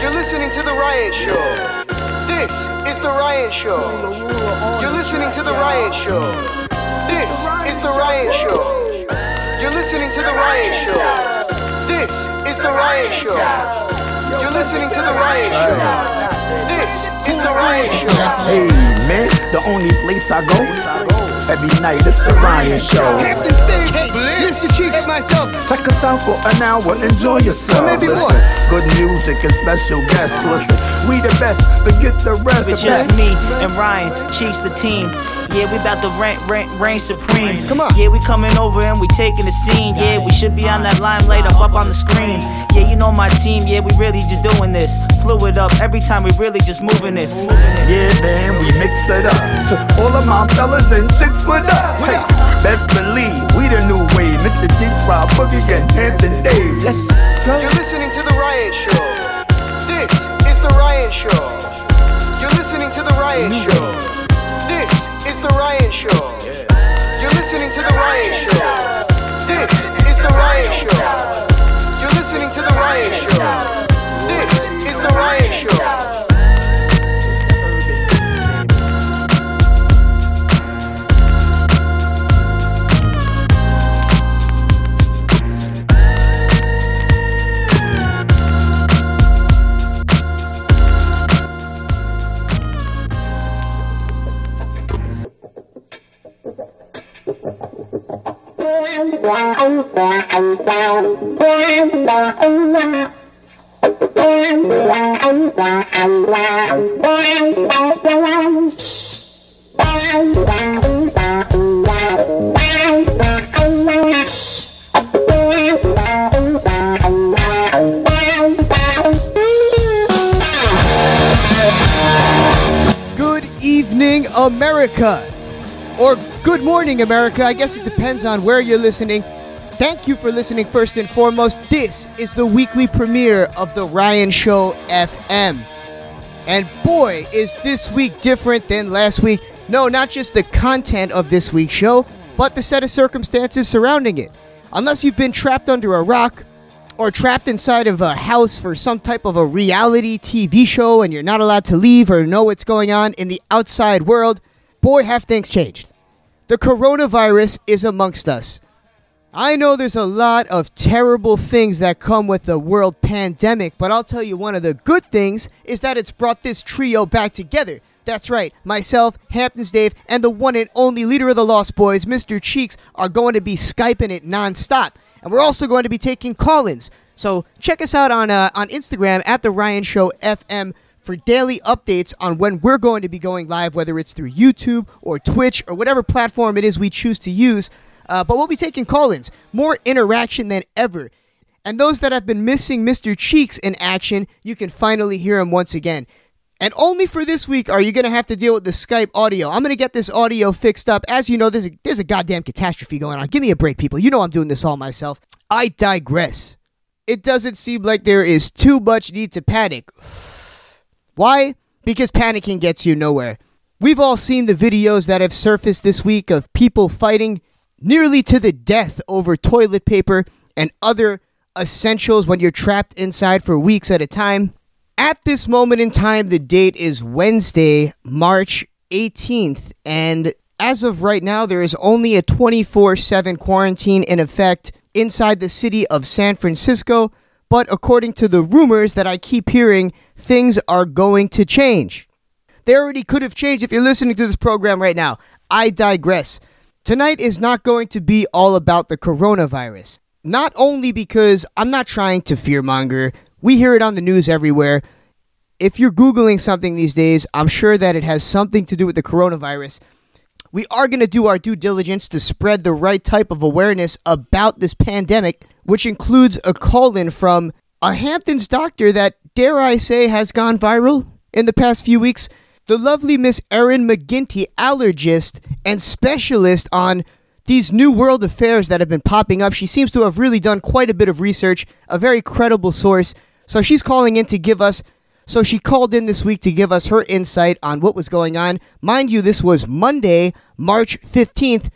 You're listening to The Ryan Show. This is The Ryan Show. You're listening to The Ryan Show. This is The Ryan Show. You're listening to The Ryan Show. This is The Ryan Show. You're listening to The Ryan Show. This is The Ryan Show. Hey man, the only place I go every night is the Ryan Show. Captain Steve, Mr. Myself. Check us out for an hour, enjoy yourself. Or maybe Listen, more. good music and special guests. Listen, we the best, forget the rest. It's just me and Ryan, Cheeks the team. Yeah, we about to reign, reign, reign supreme. Come on. Yeah, we coming over and we taking the scene. Yeah, we should be on that limelight up up on the screen. Yeah, you know my team. Yeah, we really just doing this. Fluid up every time we really just moving this. Moving this. Yeah, man, we mix it up. To all of my fellas and chicks with us. Hey, best believe we the new wave. Mr. G, Rob Boogie, and Hampton Dave. Let's go. You're listening to The Ryan Show. This is The Ryan Show. You're listening to The Ryan Show. This is The Ryan Show. You're listening to The Ryan Show. This is The Ryan Show. You're listening to The Ryan Show. This is The Ryan Show. Good evening, America. Or good morning, America. I guess it depends on where you're listening. Thank you for listening first and foremost. This is the weekly premiere of The Ryan Show FM. And boy, is this week different than last week. No, not just the content of this week's show, but the set of circumstances surrounding it. Unless you've been trapped under a rock or trapped inside of a house for some type of a reality TV show and you're not allowed to leave or know what's going on in the outside world, boy, have things changed. The coronavirus is amongst us. I know there's a lot of terrible things that come with the world pandemic, but I'll tell you one of the good things is that it's brought this trio back together. That's right, myself, Hamptons Dave, and the one and only leader of the Lost Boys, Mr. Cheeks, are going to be Skyping it nonstop. And we're also going to be taking call ins. So check us out on, uh, on Instagram at The Ryan Show FM for daily updates on when we're going to be going live, whether it's through YouTube or Twitch or whatever platform it is we choose to use. Uh, but we'll be taking call ins. More interaction than ever. And those that have been missing Mr. Cheeks in action, you can finally hear him once again. And only for this week are you going to have to deal with the Skype audio. I'm going to get this audio fixed up. As you know, there's a, there's a goddamn catastrophe going on. Give me a break, people. You know I'm doing this all myself. I digress. It doesn't seem like there is too much need to panic. Why? Because panicking gets you nowhere. We've all seen the videos that have surfaced this week of people fighting nearly to the death over toilet paper and other essentials when you're trapped inside for weeks at a time. At this moment in time, the date is Wednesday, March 18th, and as of right now, there is only a 24 7 quarantine in effect inside the city of San Francisco. But according to the rumors that I keep hearing, things are going to change. They already could have changed if you're listening to this program right now. I digress. Tonight is not going to be all about the coronavirus. Not only because I'm not trying to fearmonger, we hear it on the news everywhere. If you're Googling something these days, I'm sure that it has something to do with the coronavirus. We are going to do our due diligence to spread the right type of awareness about this pandemic, which includes a call in from a Hamptons doctor that, dare I say, has gone viral in the past few weeks. The lovely Miss Erin McGintee, allergist and specialist on these new world affairs that have been popping up. She seems to have really done quite a bit of research, a very credible source. So she's calling in to give us so she called in this week to give us her insight on what was going on. Mind you, this was Monday, March 15th.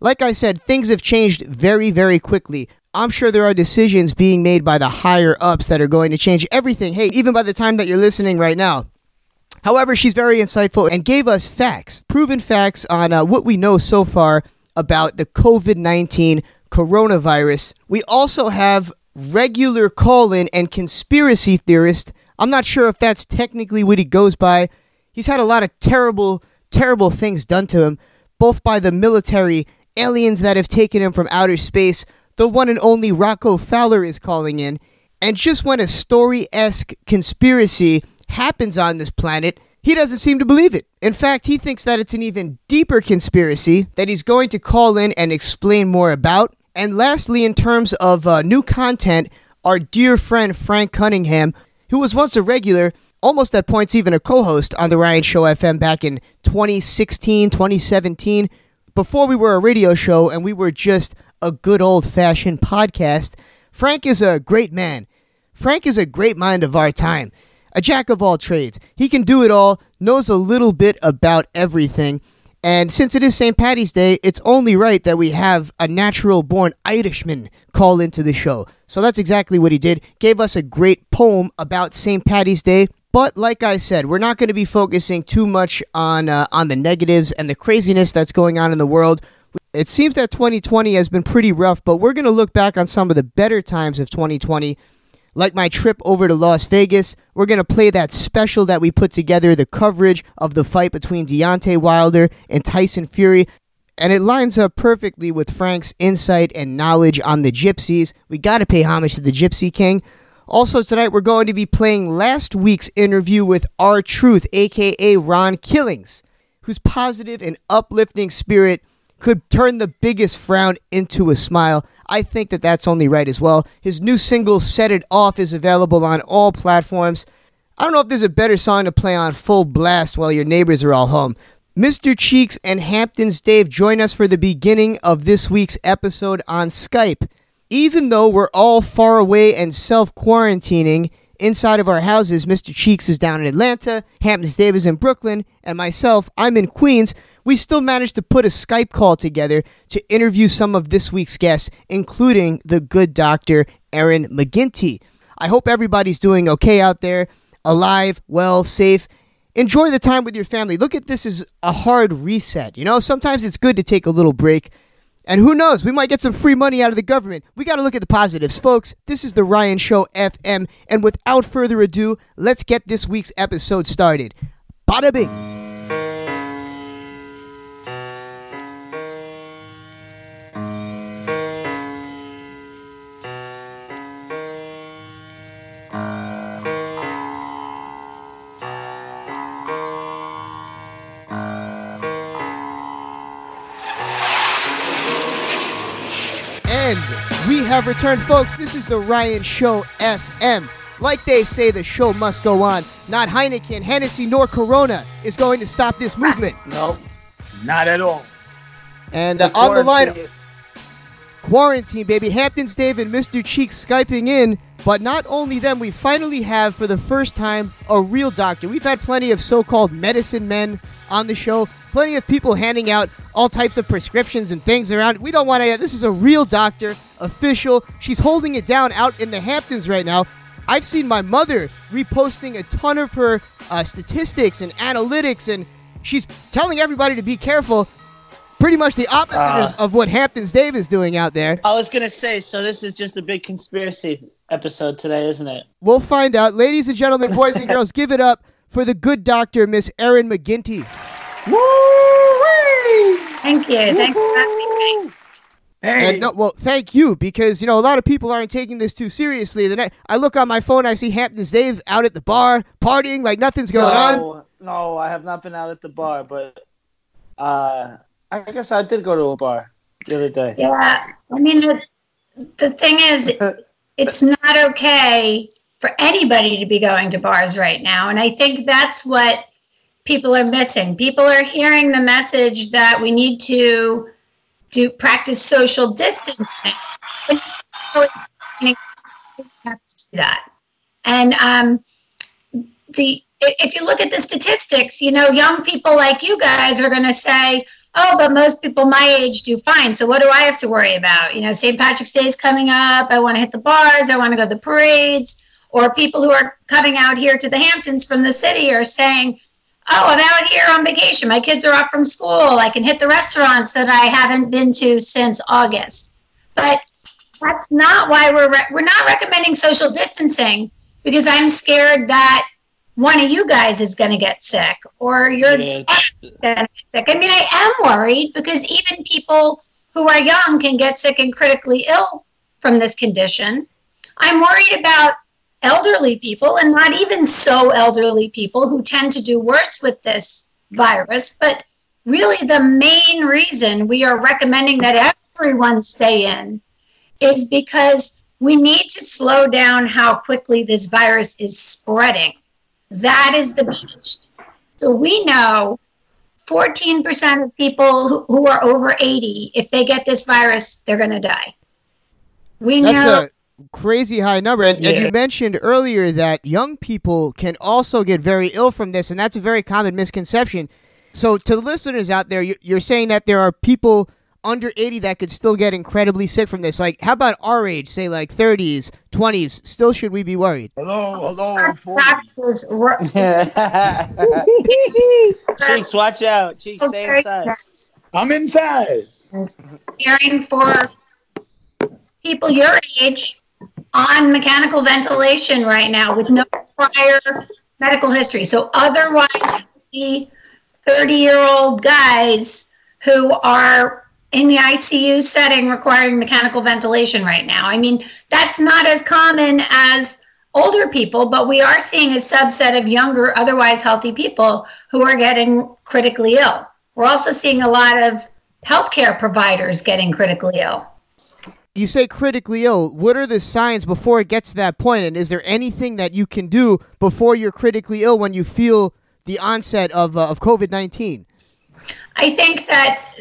Like I said, things have changed very, very quickly. I'm sure there are decisions being made by the higher ups that are going to change everything. Hey, even by the time that you're listening right now. However, she's very insightful and gave us facts, proven facts on uh, what we know so far about the COVID 19 coronavirus. We also have regular call in and conspiracy theorist. I'm not sure if that's technically what he goes by. He's had a lot of terrible, terrible things done to him, both by the military, aliens that have taken him from outer space, the one and only Rocko Fowler is calling in. And just when a story esque conspiracy happens on this planet, he doesn't seem to believe it. In fact, he thinks that it's an even deeper conspiracy that he's going to call in and explain more about. And lastly, in terms of uh, new content, our dear friend Frank Cunningham, who was once a regular, almost at points even a co host on The Ryan Show FM back in 2016, 2017, before we were a radio show and we were just a good old fashioned podcast. Frank is a great man. Frank is a great mind of our time, a jack of all trades. He can do it all, knows a little bit about everything. And since it is St. Patty's Day, it's only right that we have a natural born Irishman call into the show. So that's exactly what he did. Gave us a great poem about St. Patty's Day. But like I said, we're not going to be focusing too much on uh, on the negatives and the craziness that's going on in the world. It seems that 2020 has been pretty rough, but we're going to look back on some of the better times of 2020 like my trip over to Las Vegas. We're going to play that special that we put together, the coverage of the fight between Deontay Wilder and Tyson Fury. And it lines up perfectly with Frank's insight and knowledge on the Gypsies. We got to pay homage to the Gypsy King. Also, tonight we're going to be playing last week's interview with R Truth, aka Ron Killings, whose positive and uplifting spirit could turn the biggest frown into a smile. I think that that's only right as well. His new single, Set It Off, is available on all platforms. I don't know if there's a better song to play on full blast while your neighbors are all home. Mr. Cheeks and Hamptons Dave join us for the beginning of this week's episode on Skype. Even though we're all far away and self quarantining inside of our houses, Mr. Cheeks is down in Atlanta, Hamptons Dave is in Brooklyn, and myself, I'm in Queens we still managed to put a Skype call together to interview some of this week's guests, including the good doctor, Erin McGintee. I hope everybody's doing okay out there, alive, well, safe. Enjoy the time with your family. Look at this as a hard reset. You know, sometimes it's good to take a little break. And who knows, we might get some free money out of the government. We got to look at the positives. Folks, this is The Ryan Show FM. And without further ado, let's get this week's episode started. Bada bing. Have returned, folks. This is the Ryan Show FM. Like they say, the show must go on. Not Heineken, Hennessy, nor Corona is going to stop this movement. no, not at all. And uh, on the line, quarantine, baby. Hamptons Dave and Mr. Cheek Skyping in. But not only them, we finally have, for the first time, a real doctor. We've had plenty of so called medicine men on the show, plenty of people handing out all types of prescriptions and things around. We don't want to. This is a real doctor official. She's holding it down out in the Hamptons right now. I've seen my mother reposting a ton of her uh, statistics and analytics, and she's telling everybody to be careful. Pretty much the opposite uh, of what Hamptons Dave is doing out there. I was gonna say, so this is just a big conspiracy episode today, isn't it? We'll find out, ladies and gentlemen, boys and girls. Give it up for the good doctor, Miss Erin McGintee. Woo! Thank you. Thanks for having me. Hey. And no, well, thank you because you know a lot of people aren't taking this too seriously. Then I look on my phone, I see Hamptons Dave out at the bar partying like nothing's going no, on. No, I have not been out at the bar, but uh, I guess I did go to a bar the other day. Yeah, I mean the the thing is, it's not okay for anybody to be going to bars right now, and I think that's what people are missing. People are hearing the message that we need to do practice social distancing. that. And um, the if you look at the statistics, you know, young people like you guys are going to say, oh, but most people my age do fine. So what do I have to worry about? You know, St. Patrick's Day is coming up. I want to hit the bars. I want to go to the parades. Or people who are coming out here to the Hamptons from the city are saying, oh, I'm out here on vacation. My kids are off from school. I can hit the restaurants that I haven't been to since August. But that's not why we're re- we're not recommending social distancing because I'm scared that one of you guys is going to get sick or you're Yeah, going to get sick. I mean, I am worried because even people who are young can get sick and critically ill from this condition. I'm worried about elderly people and not even so elderly people who tend to do worse with this virus. But really, the main reason we are recommending that everyone stay in is because we need to slow down how quickly this virus is spreading. That is the beach. So we know 14% of people who, who are over 80, if they get this virus, they're going to die. We That's know. a crazy high number. And, and you mentioned earlier that young people can also get very ill from this, and that's a very common misconception. So, to the listeners out there, you- you're saying that there are people under 80 that could still get incredibly sick from this. Like, how about our age, say like 30s, 20s? Still, should we be worried? Hello, hello, our 40. doctors Cheeks, watch out. Cheeks, stay inside. I'm inside. caring for people your age on mechanical ventilation right now with no prior medical history. So otherwise, the 30 year old guys who are in the ICU setting requiring mechanical ventilation right now. I mean, that's not as common as older people, but we are seeing a subset of younger, otherwise healthy people who are getting critically ill. We're also seeing a lot of healthcare providers getting critically ill. You say critically ill. What are the signs before it gets to that point? And is there anything that you can do before you're critically ill when you feel the onset of, uh, of COVID 19? I think that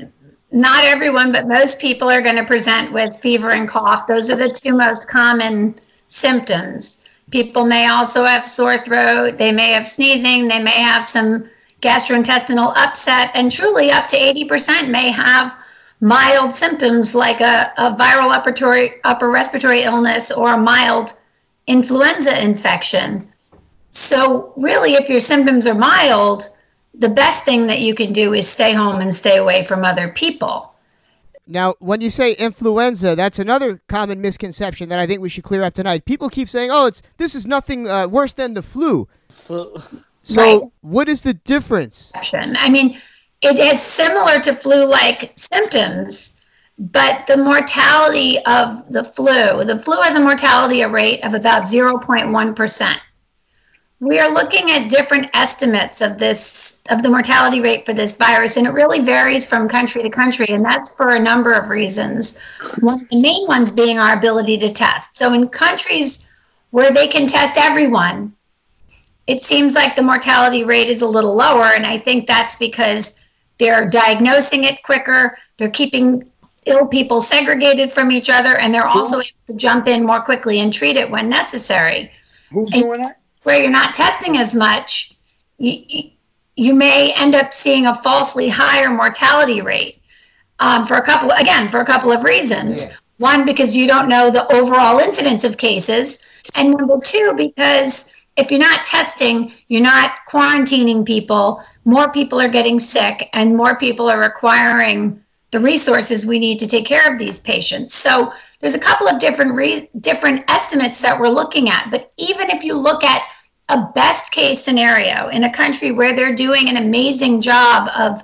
not everyone, but most people are going to present with fever and cough. Those are the two most common symptoms. People may also have sore throat, they may have sneezing, they may have some gastrointestinal upset, and truly up to 80% may have mild symptoms like a, a viral upper, upper respiratory illness or a mild influenza infection. So, really, if your symptoms are mild, the best thing that you can do is stay home and stay away from other people. Now, when you say influenza, that's another common misconception that I think we should clear up tonight. People keep saying, "Oh, it's this is nothing uh, worse than the flu." So, Right. what is the difference? I mean, it is similar to flu like symptoms, but the mortality of the flu, the flu has a mortality rate of about 0.1%. We are looking at different estimates of this of the mortality rate for this virus, and it really varies from country to country, and that's for a number of reasons. One of the main ones being our ability to test. So in countries where they can test everyone, it seems like the mortality rate is a little lower. And I think that's because they're diagnosing it quicker, they're keeping ill people segregated from each other, and they're also able to jump in more quickly and treat it when necessary. Who's And- doing that? Where you're not testing as much, you, you, you may end up seeing a falsely higher mortality rate um, for a couple, again, for a couple of reasons. One, because you don't know the overall incidence of cases. And number two, because if you're not testing, you're not quarantining people, more people are getting sick and more people are requiring the resources we need to take care of these patients. So there's a couple of different re- different estimates that we're looking at. But even if you look at a best case scenario in a country where they're doing an amazing job of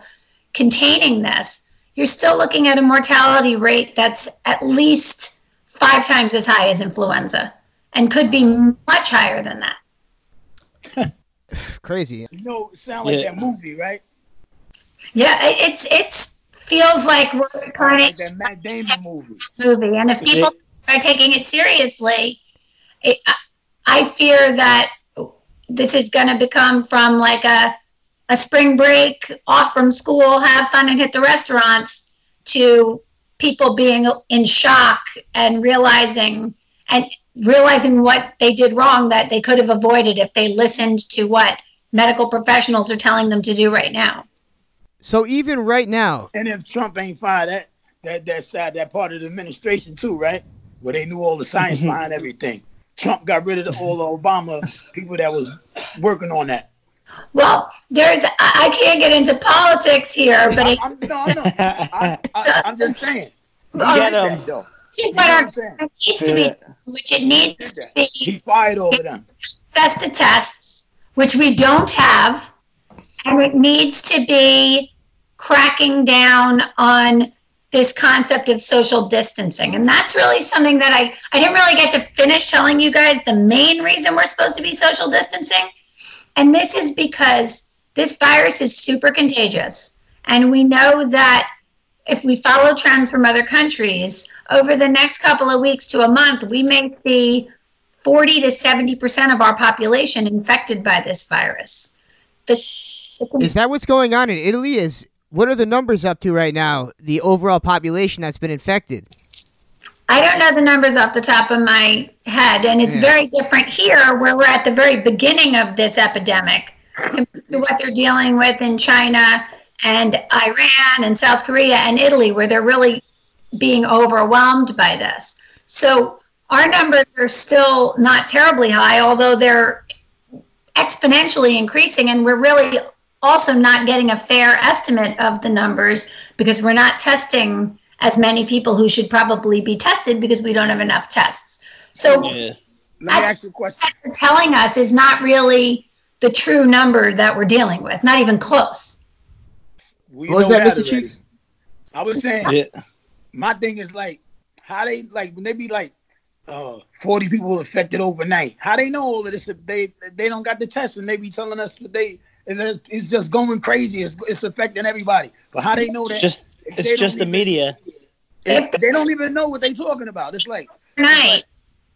containing this, you're still looking at a mortality rate that's at least five times as high as influenza and could be much higher than that. Crazy. You know, it sound like Yeah. that movie, right? Yeah, it's it's feels like we're kind Like of that Matt Damon movie. movie, and if people are taking it seriously, it, I- I fear that this is going to become from like a a spring break off from school, have fun and hit the restaurants, to people being in shock and realizing and realizing what they did wrong that they could have avoided if they listened to what medical professionals are telling them to do right now. So even right now, And if Trump ain't fired that that that side that part of the administration too, right? Where they knew all the science mm-hmm. behind everything. Trump got rid of the, all the Obama people that was working on that. Well, there's, I I can't get into politics here, but it, I'm, no, no, I, I, I'm just saying. He um, Get did him. That, though. what what our government needs to be, which it needs to be He fired all of them. access to tests, which we don't have, and it needs to be cracking down on this concept of social distancing. And that's really something that I, I didn't really get to finish telling you guys the main reason we're supposed to be social distancing. And this is because this virus is super contagious. And we know that if we follow trends from other countries, over the next couple of weeks to a month, we may see 40 to 70% of our population infected by this virus. The, is that what's going on in Italy? Is what are the numbers up to right now? The overall population that's been infected. I don't know the numbers off the top of my head, and it's Yeah. very different here, where we're at the very beginning of this epidemic, compared to what they're dealing with in China and Iran and South Korea and Italy, where they're really being overwhelmed by this. So our numbers are still not terribly high, although they're exponentially increasing, and we're really also not getting a fair estimate of the numbers because we're not testing as many people who should probably be tested because we don't have enough tests. So Yeah. Let me ask you a question. what they're telling us is not really the true number that we're dealing with, not even close. We What was that, Mr. already. Chiefs? I was saying, Yeah. My thing is like, how they like when they be like, uh, forty people affected overnight. How they know all of this if they they don't got the test and they be telling us that they it's it's just going crazy. It's it's affecting everybody. But how they know that? It's just it's they just the even- media. if they don't even know what they talking about. It's like Right.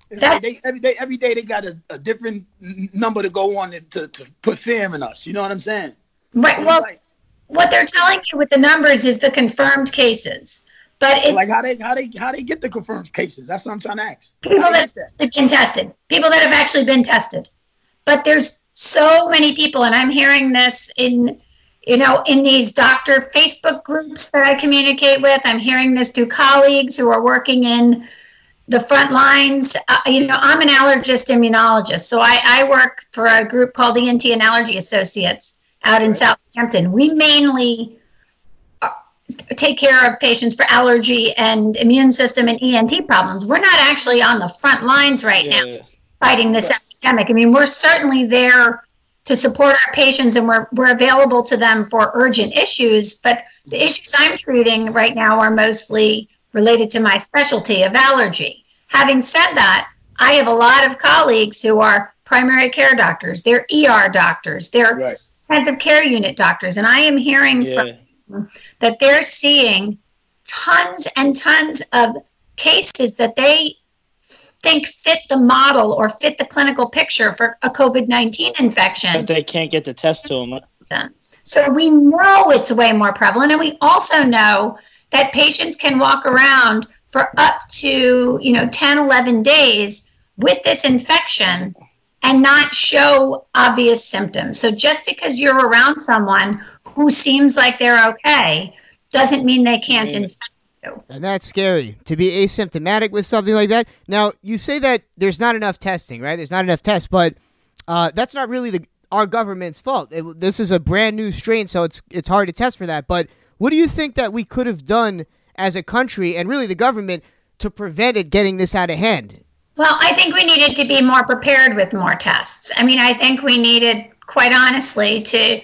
It's like they, every day, every day they got a, a different number to go on to, to put fear in us. You know what I'm saying? Right. So Well, like, what they're telling you with the numbers is the confirmed cases. But it's like how they how they how they get the confirmed cases? That's what I'm trying to ask. people that have been tested, people that have actually been tested. But there's so many people, and I'm hearing this in, you know, in these doctor Facebook groups that I communicate with. I'm hearing this through colleagues who are working in the front lines. Uh, you know, I'm an allergist immunologist, so I, I work for a group called the ENT and Allergy Associates out in Southampton. We mainly take care of patients for allergy and immune system and ENT problems. We're not actually on the front lines right now Yeah. fighting this epidemic. I mean, we're certainly there to support our patients and we're, we're available to them for urgent issues, but the issues I'm treating right now are mostly related to my specialty of allergy. Having said that, I have a lot of colleagues who are primary care doctors, they're ER doctors, they're Right. intensive care unit doctors, and I am hearing from Yeah. That they're seeing tons and tons of cases that they think fit the model or fit the clinical picture for a COVID 19 infection. But they can't get the test to them. So we know it's way more prevalent. And we also know that patients can walk around for up to, you know, 10, 11 days with this infection and not show obvious symptoms. So just because you're around someone who seems like they're okay doesn't mean they can't infect you. And that's scary to be asymptomatic with something like that. Now, you say that there's not enough testing, right? There's not enough tests, but uh, that's not really the our government's fault. It- this is a brand new strain, so it's it's hard to test for that. But what do you think that we could have done as a country and really the government to prevent it getting this out of hand? Well, I think we needed to be more prepared with more tests. I mean, I think we needed, quite honestly, to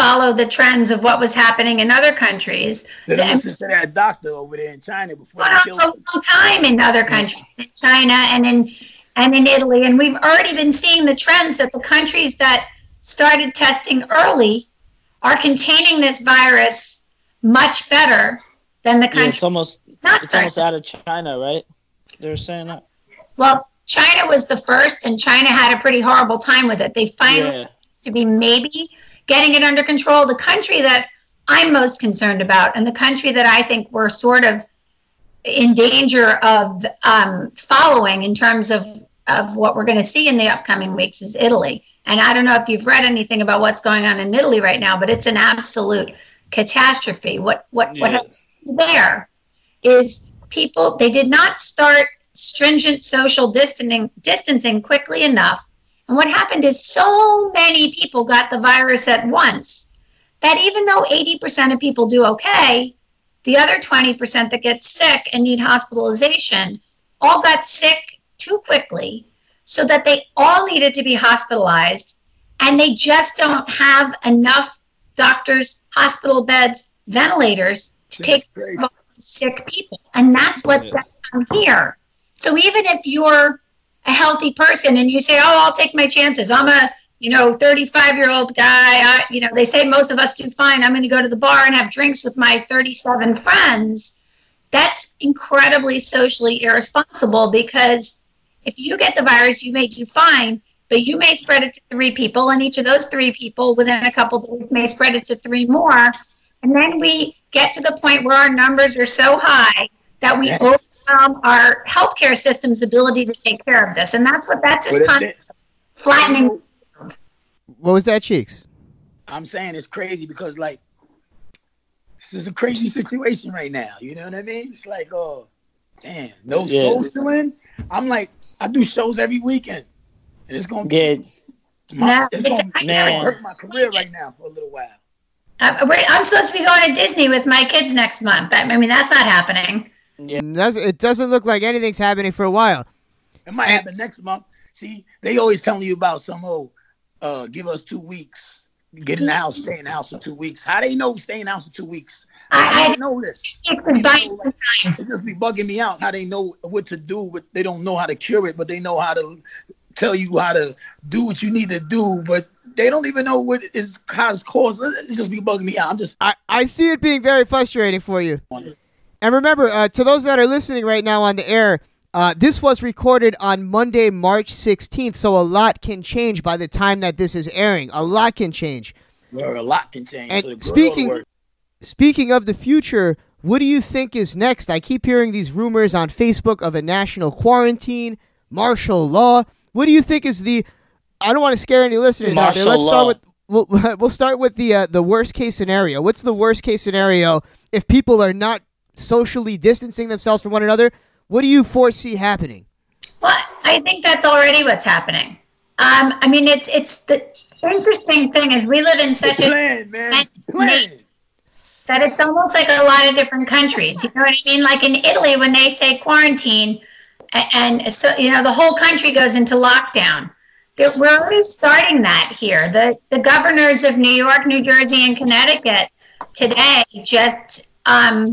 follow the trends of what was happening in other countries. Did And- listen to that doctor over there in China before gone they on killed for a him? long time in other countries, in China and in and in Italy, and we've already been seeing the trends that the countries that started testing early are containing this virus much better than the Yeah, it's countries almost not it's starting. almost out of China, right? They're saying that. Well, China was the first, and China had a pretty horrible time with it. They finally Yeah. to be maybe getting it under control. The country that I'm most concerned about, and the country that I think we're sort of in danger of um, following in terms of, of what we're going to see in the upcoming weeks, is Italy. And I don't know if you've read anything about what's going on in Italy right now, but it's an absolute catastrophe. What what what happened there is people they did not start stringent social distancing distancing quickly enough. And what happened is so many people got the virus at once that even though 80% of people do okay, the other 20% that get sick and need hospitalization all got sick too quickly so that they all needed to be hospitalized and they just don't have enough doctors, hospital beds, ventilators to take That's crazy. care of sick people. And that's what's Yeah. on here. So even if you're a healthy person and you say, "Oh, I'll take my chances. I'm a, you know, 35 year old guy. I, you know, they say most of us do fine. I'm going to go to the bar and have drinks with my 37 friends." That's incredibly socially irresponsible because if you get the virus, you may do fine, but you may spread it to three people, and each of those three people within a couple days may spread it to three more. And then we get to the point where our numbers are so high that we Yeah. Overwhelm our healthcare system's ability to take care of this. And that's what that's just kind of flattening. What was that, Cheeks? I'm saying it's crazy because like this is a crazy situation right now. You know what I mean? It's like, oh, damn, no Yeah. shows doing. I'm like, I do shows every weekend, and it's gonna get. my, No, it's it's- gonna, it's gonna hurt my career right now for a little while. Uh, we're, I'm supposed to be going to Disney with my kids next month. But I mean, that's not happening. It doesn't- It doesn't look like anything's happening for a while. It might happen next month. See, they always telling you about some oh, uh, give us two weeks, get in the house, stay in the house for two weeks. How they know stay in the house for two weeks? I I, don't know this. I, it's know, like, it just be bugging me out how they know what to do, but they don't know how to cure it, but they know how to tell you how to do what you need to do, but they don't even know what is cause cause. It just be bugging me out. I'm just I, I see it being very frustrating for you. And remember, uh, to those that are listening right now on the air, uh, this was recorded on Monday, March 16th, so a lot can change by the time that this is airing. A lot can change. a lot can change. And good speaking- or the worse. Speaking of the future, what do you think is next? I keep hearing these rumors on Facebook of a national quarantine, martial law. What do you think is the? I don't want to scare any listeners out there. Let's start with we'll, we'll start with the uh, the worst case scenario. What's the worst case scenario if people are not socially distancing themselves from one another? What do you foresee happening? Well, I think that's already what's happening. Um, I mean, it's it's the interesting thing is we live in such a man. Plan. that it's almost like a lot of different countries. You know what I mean? Like in Italy, when they say quarantine, a- and so you know the whole country goes into lockdown. There- We're already starting that here. The the governors of New York, New Jersey, and Connecticut today just um,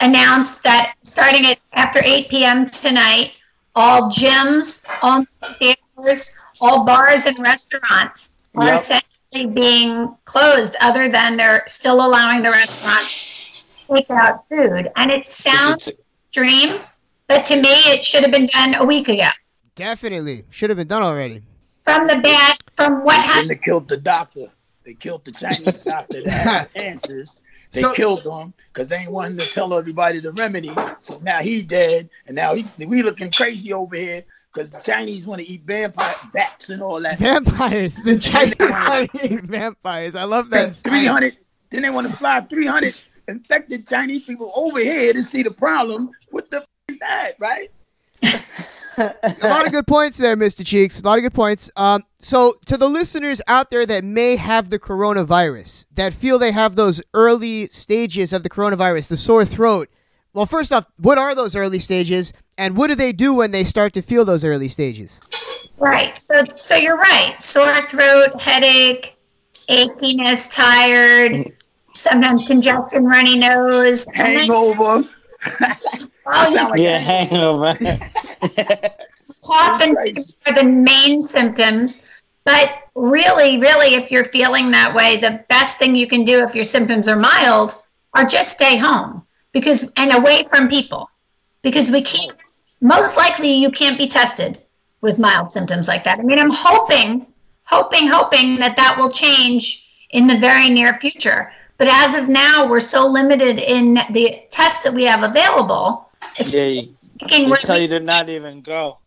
announced that starting at after 8 p.m. tonight, all gyms, all theaters, all bars and restaurants are Yep. essentially being closed, other than they're still allowing the restaurants to take out food. And it sounds extreme, but to me, it should have been done a week ago. Definitely should have been done already. From the bad, from what Then happened. they killed the doctor. They killed the Chinese doctor that had answers. They So- killed him because they ain't wanting to tell everybody the remedy. So now he dead, and now he, we looking crazy over here because the Chinese want to eat vampire bats and all that. Vampires. The Chinese want to eat vampires. I love that. Three hundred. Then they want to fly three hundred infected Chinese people over here to see the problem. What the f- is that, right? A lot of good points there, Mr. Cheeks. A lot of good points. Um, so to the listeners out there that may have the coronavirus, that feel they have those early stages of the coronavirus, the sore throat. Well, first off, what are those early stages, and what do they do when they start to feel those early stages? Right. So, so you're right. Sore throat, headache, achiness, tired, sometimes congestion, runny nose. And then Hangover. all sound like yeah, that. hangover. cough and fever are the main symptoms. But really, really, if you're feeling that way, the best thing you can do if your symptoms are mild are just stay home because and away from people because we can't. Most likely, you can't be tested with mild symptoms like that. I mean, I'm hoping, hoping, hoping that that will change in the very near future. But as of now, we're so limited in the tests that we have available. It's yeah, you- thinking they tell you to not even go.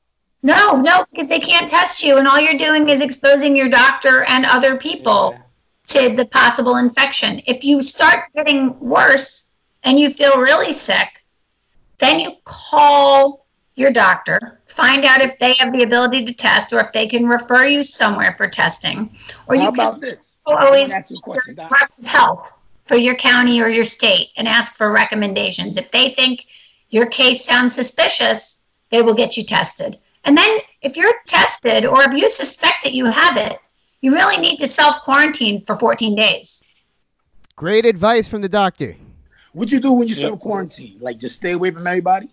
no, no, because they can't test you, and all you're doing is exposing your doctor and other people. to the possible infection. If you start getting worse and you feel really sick, then you call your doctor, find out if they have the ability to test or if they can refer you somewhere for testing. Or How you about can this? always Let ask question, Department of Health for your county or your state and ask for recommendations. If they think your case sounds suspicious, they will get you tested. And then if you're tested or if you suspect that you have it, you really need to self quarantine for 14 days. Great advice from the doctor. What do you do when you self quarantine? Like just stay away from everybody?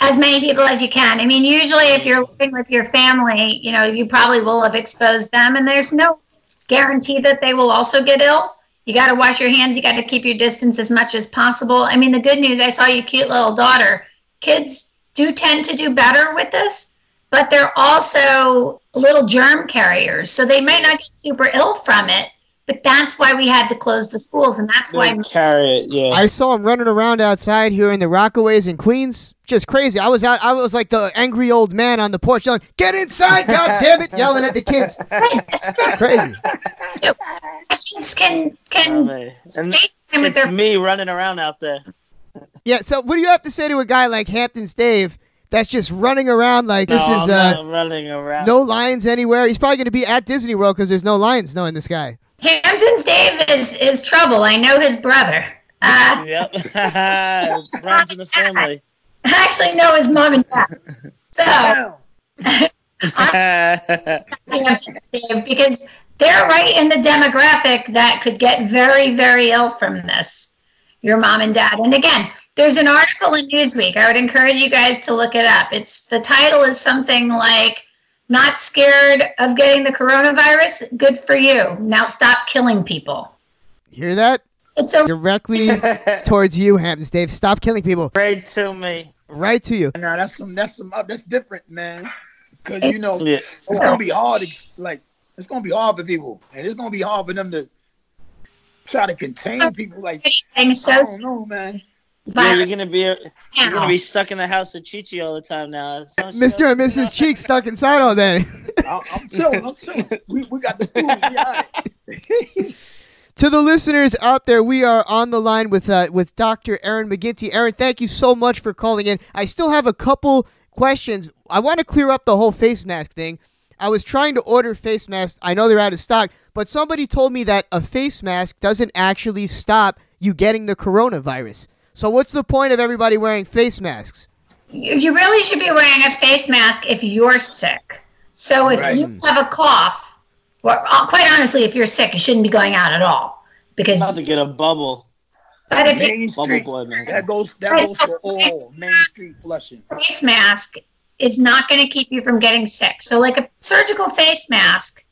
As many people as you can. I mean, usually if you're living with your family, you know, you probably will have exposed them, and there's no guarantee that they will also get ill. You got to wash your hands. You got to keep your distance as much as possible. I mean, the good news I saw your cute little daughter. Kids do tend to do better with this, but they're also little germ carriers. So they might not get super ill from it, but that's why we had to close the schools. And that's why They carry it, yeah. I saw him running around outside here in the Rockaways in Queens. Just crazy. I was out. I was like the angry old man on the porch yelling, "Get inside, God damn it!" yelling at the kids. Crazy. kids can, can man. And with it's their me running around out there. Yeah. So, what do you have to say to a guy like Hampton's Dave that's just running around like this is I'm uh, not running around. no lions anywhere? He's probably going to be at Disney World because there's no lions knowing this guy. Hampton's Dave is, is trouble. I know his brother. Uh, Yep. Runs in the family. I actually know his mom and dad. So Hampton's Dave because they're right in the demographic that could get very, very ill from this. Your mom and dad. And again, there's an article in Newsweek. I would encourage you guys to look it up. It's the title is something like "Not scared of getting the coronavirus? Good for you. Now stop killing people." Hear that? It's a Directly towards you, Hampton's Dave. Stop killing people. Right to me. Right to you. Nah, that's some that's some uh, that's different, man. Cause you know Yeah. it's gonna be hard. To, like it's gonna be hard for people, and it's gonna be hard for them to try to contain people. Like I don't know, man. Yeah, you're gonna be you're now. gonna be stuck in the house with Chichi all the time now. Mr. show. and Mrs. Cheek stuck inside all day. I, I'm chilling. I'm chilling. We, we got the food. We all right. To the listeners out there, we are on the line with uh, with Dr. Erin McGintee. Erin, thank you so much for calling in. I still have a couple questions. I want to clear up the whole face mask thing. I was trying to order face masks. I know they're out of stock, but somebody told me that a face mask doesn't actually stop you getting the coronavirus. So what's the point of everybody wearing face masks? you you really should be wearing a face mask if you're sick. So if Right. you have a cough, or uh, quite honestly, if you're sick, you shouldn't be going out at all because. About to get a bubble. But if Main Bubble Street. boy, man. That goes that goes for all Main Street flushing. face mask is not going to keep you from getting sick. So, like a surgical face mask,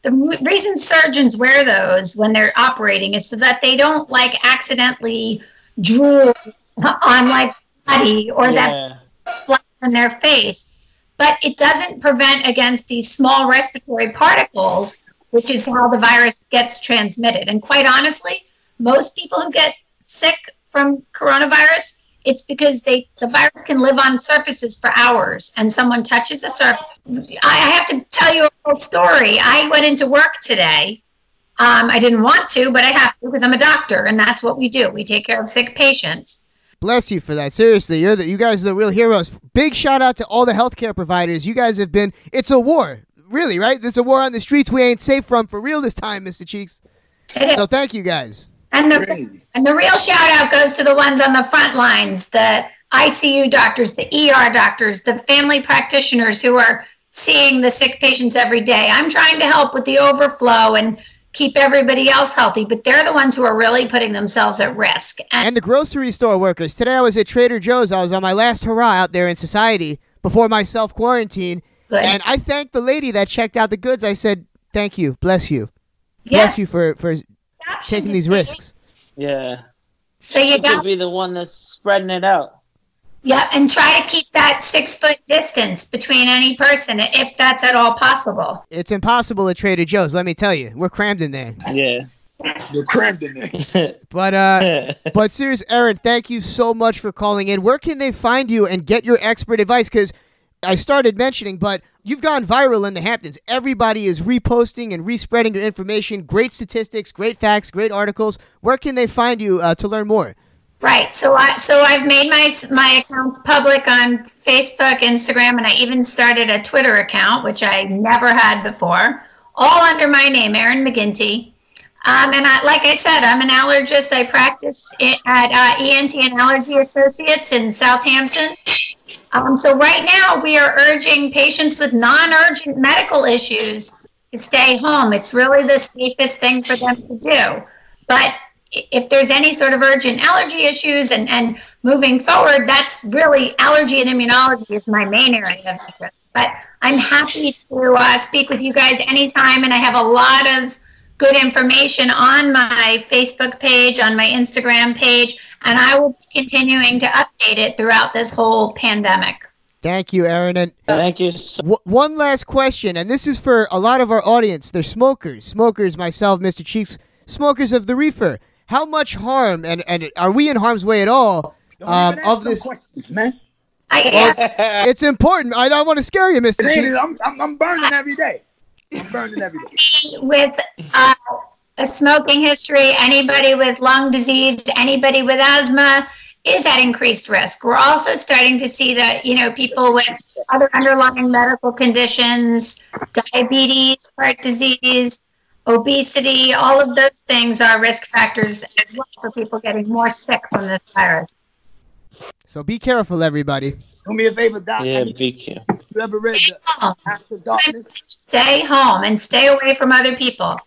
the reason surgeons wear those when they're operating is so that they don't like accidentally drool on like body or that Yeah. splash in their face, but it doesn't prevent against these small respiratory particles, which is how the virus gets transmitted. And quite honestly, most people who get sick from coronavirus, it's because they the virus can live on surfaces for hours, and someone touches a surface. I I have to tell you a whole story. I went into work today. Um, I didn't want to, but I have to because I'm a doctor, and that's what we do. We take care of sick patients. Bless you for that. Seriously, you're the, you guys are the real heroes. Big shout out to all the healthcare providers. You guys have been. It's a war, really, right? There's a war on the streets we ain't safe from for real this time, Mr. Cheeks. It is. So thank you guys. And the Crazy. and the real shout out goes to the ones on the front lines, the ICU doctors, the ER doctors, the family practitioners who are seeing the sick patients every day. I'm trying to help with the overflow and keep everybody else healthy, but they're the ones who are really putting themselves at risk. And And the grocery store workers. Today I was at Trader Joe's. I was on my last hurrah out there in society before my self quarantine. And I thanked the lady that checked out the goods. I said, "Thank you, bless you, yes, bless you for for options taking these risks." Yeah. So you You could got be the one that's spreading it out. Yeah, and try to keep that six foot distance between any person if that's at all possible. It's impossible at Trader Joe's. Let me tell you, we're crammed in there. Yeah. The crammed in there. But uh, but serious, Erin, thank you so much for calling in. Where can they find you and get your expert advice? Because I started mentioning, but you've gone viral in the Hamptons. Everybody is reposting and respreading your information. Great statistics, great facts, great articles. Where can they find you uh, to learn more? Right. So I so I've made my my accounts public on Facebook, Instagram, and I even started a Twitter account, which I never had before, all under my name, Erin McGintee. Um, and I, like I said, I'm an allergist. I practice at uh, ENT and Allergy Associates in Southampton. Um, so right now, we are urging patients with non-urgent medical issues to stay home. It's really the safest thing for them to do. But if there's any sort of urgent allergy issues and, and moving forward, that's really allergy and immunology is my main area of interest. But I'm happy to uh, speak with you guys anytime, and I have a lot of good information on my Facebook page, on my Instagram page, and I will be continuing to update it throughout this whole pandemic. Thank you, Erin. And Thank you. So- w- one last question, and this is for a lot of our audience. They're smokers, smokers, myself, Mr. Cheeks, smokers of the reefer. How much harm, and, and are we in harm's way at all um, even ask of this? questions, man. I, yeah, It's important. I don't want to scare you, Mr. It. I'm, I'm, I'm burning every day. I'm burning every day. with uh, a smoking history, anybody with lung disease, anybody with asthma is at increased risk. We're also starting to see that, you know, people with other underlying medical conditions, diabetes, heart disease, obesity, all of those things are risk factors as well for people getting more sick from this virus. So be careful, everybody. Do me a favor, Doc. yeah, be careful. you ever read the home. After Darkness? Stay home and stay away from other people.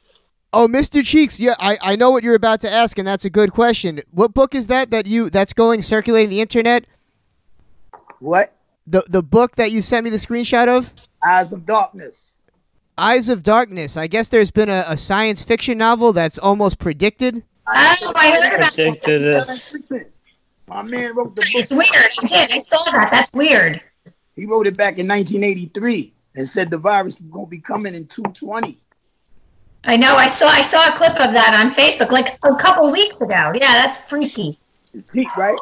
Oh, Mr. Cheeks, yeah, I, I know what you're about to ask, and that's a good question. What book is that that you that's going circulating the internet? What? The the book that you sent me the screenshot of? Eyes of Darkness. Eyes of Darkness. I guess there's been a, a science fiction novel that's almost predicted. Oh, I heard about that. Predicted this. My man wrote the book. It's weird. I did. I saw that. That's weird. He wrote it back in 1983 and said the virus was going to be coming in 220. I know. I saw. I saw a clip of that on Facebook, like a couple weeks ago. Yeah, that's freaky. It's deep, right?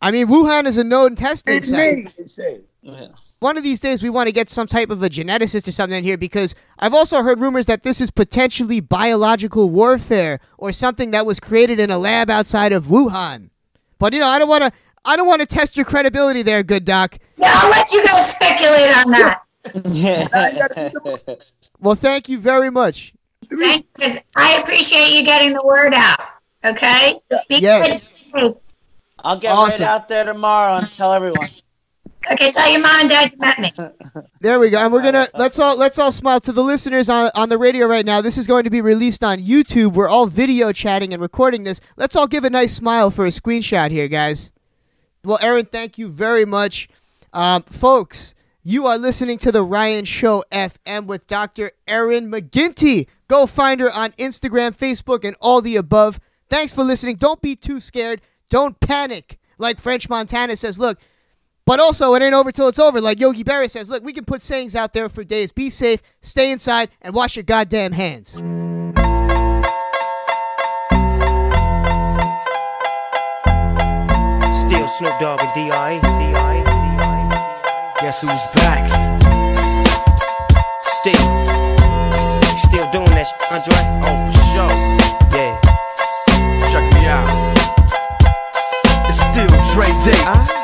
I mean, Wuhan is a known testing It's site. me, it said. Oh, yeah. One of these days, we want to get some type of a geneticist or something in here because I've also heard rumors that this is potentially biological warfare or something that was created in a lab outside of Wuhan. But you know, I don't want to. I don't want to test your credibility there, good doc. Yeah, I'll let you guys speculate on that. Yeah. Well, thank you very much. Thank you. 'cause I appreciate you getting the word out. Okay. Speak Yes. good. I'll get Awesome. right out there tomorrow and tell everyone. Okay. Tell your mom and dad you met me. There we go. And we're gonna let's all let's all smile to the listeners on on the radio right now. This is going to be released on YouTube. We're all video chatting and recording this. Let's all give a nice smile for a screenshot here, guys. Well, Erin, thank you very much, um, folks. You are listening to the Ryan Show FM with Dr. Erin McGintee. Go find her on Instagram, Facebook, and all the above. Thanks for listening. Don't be too scared. Don't panic. Like French Montana says, look, but also, it ain't over till it's over. Like Yogi Berra says, look, we can put sayings out there for days. Be safe, stay inside, and wash your goddamn hands. Still Snoop Dogg and D.I. D.I. D.I. Guess who's back? Still. Still doing that shit, Andre? Oh, for sure. Yeah. Check me out. It's still Dre Day, ah.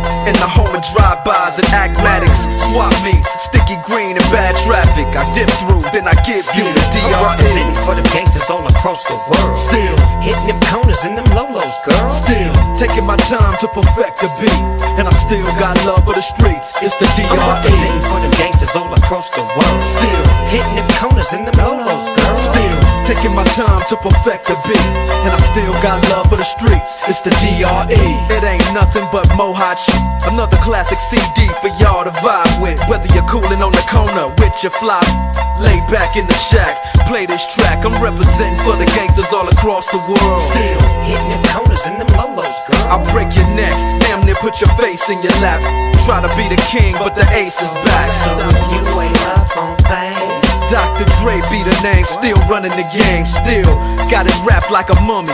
In the home of drive-bys and acmatics, swap meets, sticky green and bad traffic. I dip through, then I give you the I'm DRE. representing for the gangsters all across the world. Still, Hitting them corners and them lolos, girl. still taking my time to perfect the beat, and I still got love for the streets. It's the I'm DRE. representing for them gangsters all across the world. Still, Hitting them corners and them lolos, girl. still taking my time to perfect the beat, and I still got love for the streets. It's the DRE. It ain't nothing but mohawk shit. Another classic CD for y'all to vibe with. Whether you're cooling on the corner with your fly, lay back in the shack, play this track. I'm representing for the gangsters all across the world. Still hitting them corners and them lolos, girl. I'll break your neck, damn near put your face in your lap. Try to be the king, but the ace is back. So you ain't up on things. Dr. Dre be the name, still running the game, still got it wrapped like a mummy.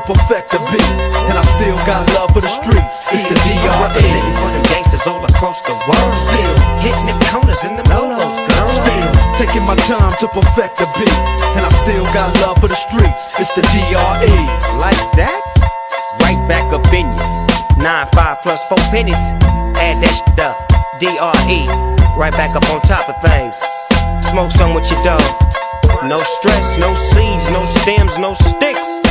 perfect the beat, and I still got love for the streets. It's the I'm DRE. representing for them gangsters all across the world. Still, hitting them corners and them lolos, girl. still taking my time to perfect the beat, and I still got love for the streets. It's the DRE. like that? Right back up in you. Nine five plus four pennies. Add that shit up. DRE. Right back up on top of things. Smoke some with your dog. No stress, no seeds, no stems, no sticks.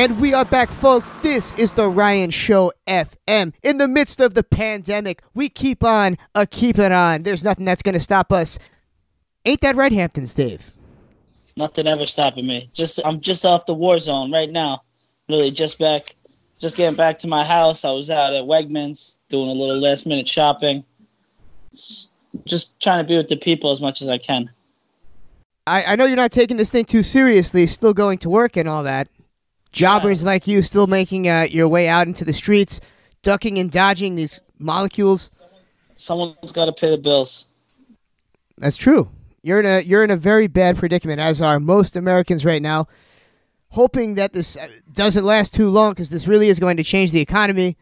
And we are back, folks. This is the Ryan Show FM. In the midst of the pandemic, we keep on a keeping on. There's nothing that's going to stop us. Ain't that right, Hamptons, Dave? Nothing ever stopping me. Just I'm just off the war zone right now. Really, just back, just getting back to my house. I was out at Wegmans doing a little last minute shopping. Just trying to be with the people as much as I can. I, I know you're not taking this thing too seriously, still going to work and all that. Jobbers like you still making uh, your way out into the streets, ducking and dodging these molecules. Someone's got to pay the bills. That's true. You're in a you're in a very bad predicament, as are most Americans right now. Hoping that this uh, doesn't last too long, because this really is going to change the economy.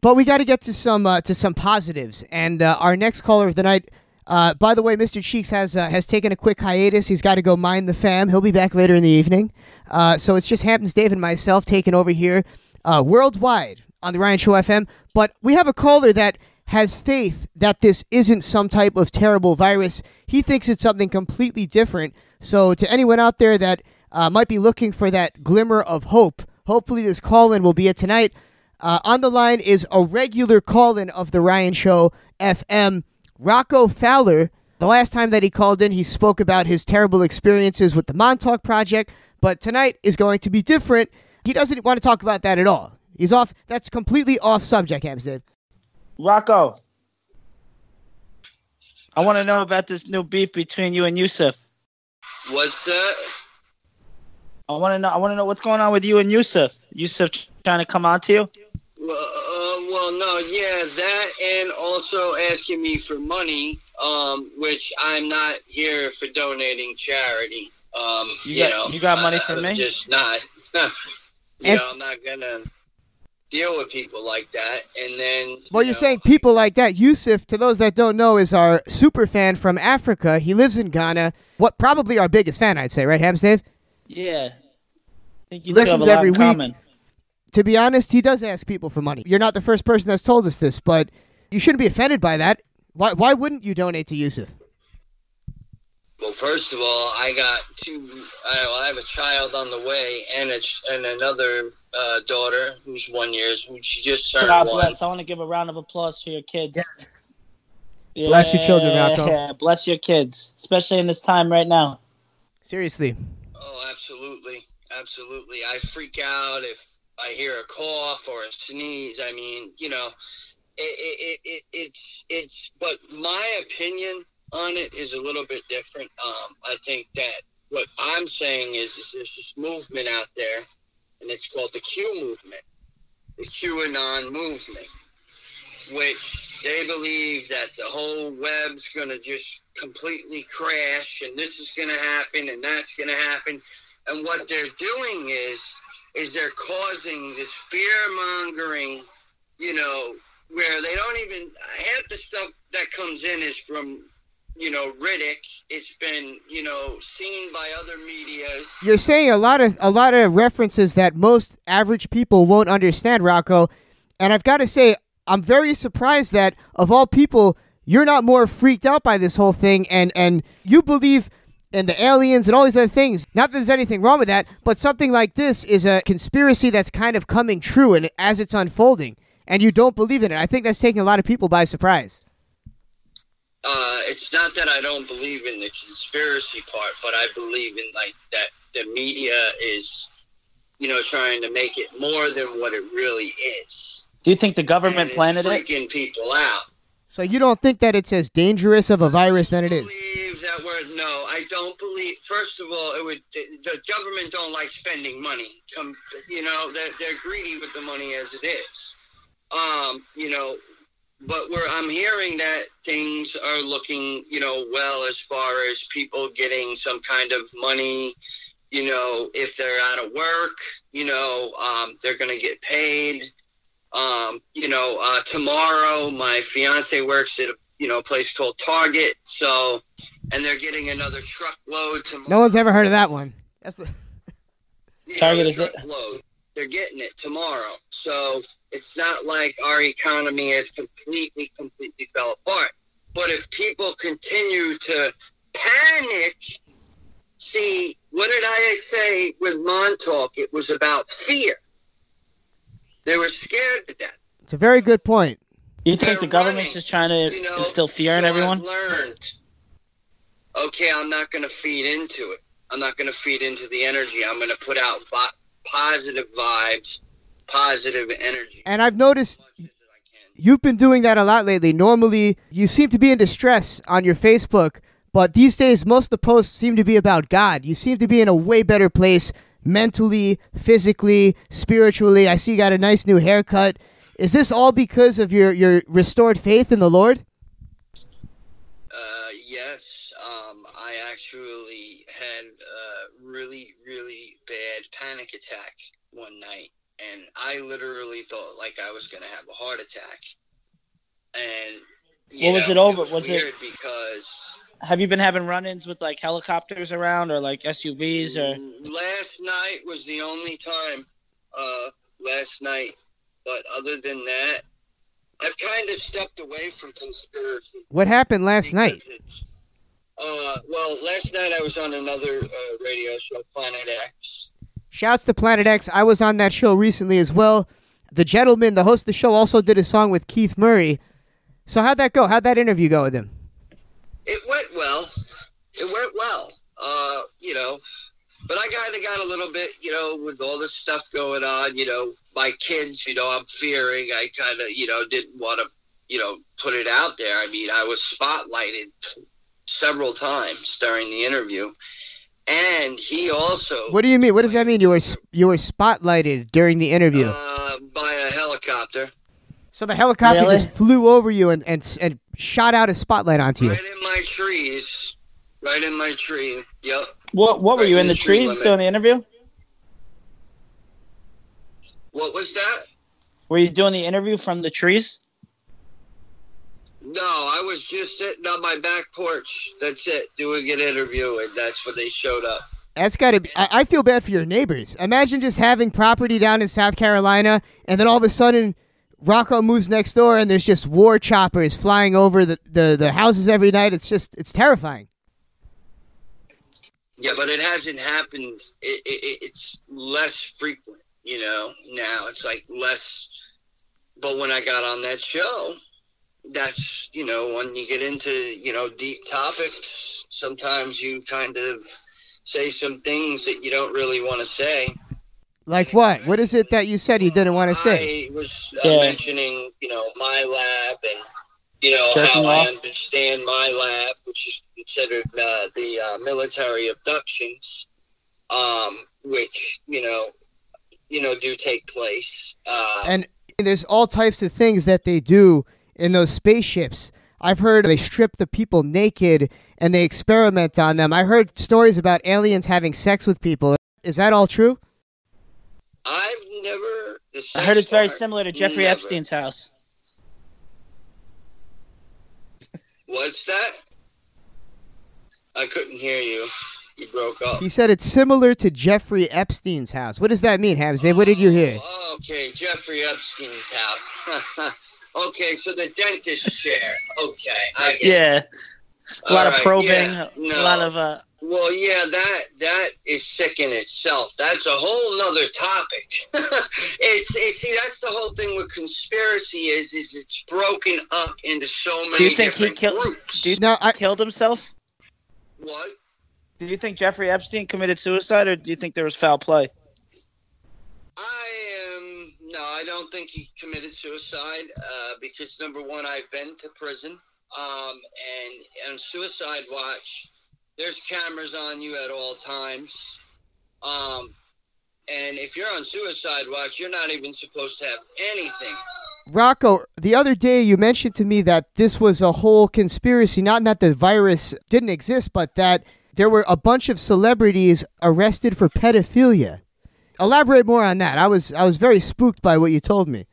But we got to get to some uh, to some positives. And uh, our next caller of the night, uh, by the way, Mr. Cheeks has uh, has taken a quick hiatus. He's got to go mind the fam. He'll be back later in the evening. Uh, so it's just Hamptons Dave and myself taking over here uh, worldwide on the Ryan Show FM. But we have a caller that has faith that this isn't some type of terrible virus. He thinks it's something completely different. So to anyone out there that uh, might be looking for that glimmer of hope, hopefully this call in will be it tonight. Uh, on the line is a regular call in of the Ryan Show FM, Rocko Fowler. The last time that he called in, he spoke about his terrible experiences with the Montauk Project, but tonight is going to be different. He doesn't want to talk about that at all. He's off. That's completely off subject, Hampstead. Rocko, I want to know about this new beef between you and Yusuf. What's that? I want to know. I want to know what's going on with you and Yusuf. Yusuf trying to come on to you. Well, uh, well, no, yeah, that and also asking me for money, um, which I'm not here for donating charity. Um, You you, got- know, you got money I- from I'm me? Just not. you And- know, I'm not gonna deal with people like that. And then, Well, you you're know, saying people like that. Yusuf, to those that don't know, is our super fan from Africa. He lives in Ghana. What probably our biggest fan, I'd say, right, Habs Dave? Yeah. I think you two have Listens a lot every in week. common. To be honest, he does ask people for money. You're not the first person that's told us this, but you shouldn't be offended by that. Why? Why wouldn't you donate to Yusuf? Well, first of all, I got two. I, I have a child on the way, and a, ch- and another uh, daughter who's one years. Who she just turned God one. bless. I want to give a round of applause for your kids. Yeah. Bless your children, Malcolm. Yeah, bless your kids, especially in this time right now. Seriously. Oh, absolutely, absolutely. I freak out if I hear a cough or a sneeze. I mean, you know, it, it, it, it it's it's. But my opinion on it is a little bit different. Um, I think that what I'm saying is, is there's this movement out there, and it's called the Q movement, the QAnon movement, which they believe that the whole web's going to just completely crash, and this is going to happen, and that's going to happen. And what they're doing is, is they're causing this fear mongering, you know, where they don't even half the stuff that comes in is from, you know, Reddit. It's been, you know, seen by other media. You're saying a lot of a lot of references that most average people won't understand, Rocko. And I've got to say, I'm very surprised that of all people, you're not more freaked out by this whole thing, and and you believe in the aliens and all these other things. Not that there's anything wrong with that, but something like this is a conspiracy that's kind of coming true, and as it's unfolding, and you don't believe in it. I think that's taking a lot of people by surprise. uh, it's not that I don't believe in the conspiracy part, but I believe in like that the media is, you know, trying to make it more than what it really is. Do you think the government And it's planted it? freaking people out. So you don't think that it's as dangerous of a virus than it is? Believe that we're no, I don't believe. First of all, it would the, government don't like spending money. Um, you know, they're, they're greedy with the money as it is. Um, you know, but we're I'm hearing that things are looking, you know, well as far as people getting some kind of money. You know, if they're out of work, you know, um, they're going to get paid. Um, you know, uh, tomorrow my fiance works at a you know place called Target, so and they're getting another truckload tomorrow. No one's ever heard of that one. That's the, Yeah, Target a is it? truckload. They're getting it tomorrow, so it's not like our economy has completely, completely fell apart. But if people continue to panic, see, what did I say with Montauk? It was about fear. They were scared to death. it's a very good point. You think They're the government's running, just trying to You know, instill fear in so everyone? I've learned. Okay, I'm not going to feed into it. I'm not going to feed into the energy. I'm going to put out vi- positive vibes, positive energy. And I've noticed as much as I can. you've been doing that a lot lately. Normally, you seem to be in distress on your Facebook, but these days, most of the posts seem to be about God. You seem to be in a way better place mentally, physically, spiritually. I see you got a nice new haircut. Is this all because of your, your restored faith in the Lord? Uh, yes, um, I actually had a really, really bad panic attack one night, and I literally thought like I was going to have a heart attack. And you What was it over? Was it- weird because Have you been having run-ins with like helicopters around or like SUVs or? last night was the only time. Uh, last night, but other than that, I've kind of stepped away from conspiracy. What happened last night? Uh, well, last night I was on another uh, radio show, Planet X. Shouts to Planet X. I was on that show recently as well. The gentleman, the host of the show, also did a song with Keith Murray. So how'd that go? How'd that interview go with him? It went well. It went well. Uh, you know, but I kind of got a little bit, you know, with all this stuff going on. You know, my kids. You know, I'm fearing. I kind of, you know, didn't want to, you know, put it out there. I mean, I was spotlighted several times during the interview, and he also What do you mean? What does that mean? You were you were spotlighted during the interview. uh, by a helicopter. So the helicopter Really? just flew over you and, and and shot out a spotlight onto you. Right in my trees. Right in my tree. Yep. What What were Right you in in the the tree trees limit. during the interview? What was that? Were you doing the interview from the trees? No, I was just sitting on my back porch. That's it, doing an interview, and that's when they showed up. That's got to be. I, I feel bad for your neighbors. Imagine just having property down in South Carolina, and then all of a sudden, Rocko moves next door, and there's just war choppers flying over the, the, the houses every night. It's just, it's terrifying. Yeah, but it hasn't happened. It, it, it- it's less frequent, you know. Now it's like less. But when I got on that show, that's you know when you get into you know deep topics, sometimes you kind of say some things that you don't really want to say. Like what? What is it that you said you didn't want to say? I was uh, Yeah. mentioning, you know, my lab and, you know, Jerking how I understand my lab, which is considered uh, the uh, military abductions, um, which, you know, you know, do take place. Uh, And there's all types of things that they do in those spaceships. I've heard they strip the people naked and they experiment on them. I heard stories about aliens having sex with people. Is that all true? I've never. I heard it's very similar to Jeffrey never. Epstein's house. What's that? I couldn't hear you. You broke up. He said it's similar to Jeffrey Epstein's house. What does that mean, Hamza? What did you hear? Okay, Jeffrey Epstein's house. okay, so the dentist chair. Okay, I get it. Yeah, a lot of Alright, probing, yeah, a lot of uh. Well, yeah, that that is sick in itself. That's a whole nother topic. it's, it's see, that's the whole thing with conspiracy is is it's broken up into so many Do you think he killed? groups. Do you Now, I, killed himself? What? Do you think Jeffrey Epstein committed suicide, or do you think there was foul play? I am no, I don't think he committed suicide uh, because number one, I've been to prison, um, and on suicide watch, there's cameras on you at all times, um, and if you're on suicide watch, you're not even supposed to have anything. Rocko, the other day you mentioned to me that this was a whole conspiracy, not that the virus didn't exist, but that there were a bunch of celebrities arrested for pedophilia. Elaborate more on that. I was I was very spooked by what you told me.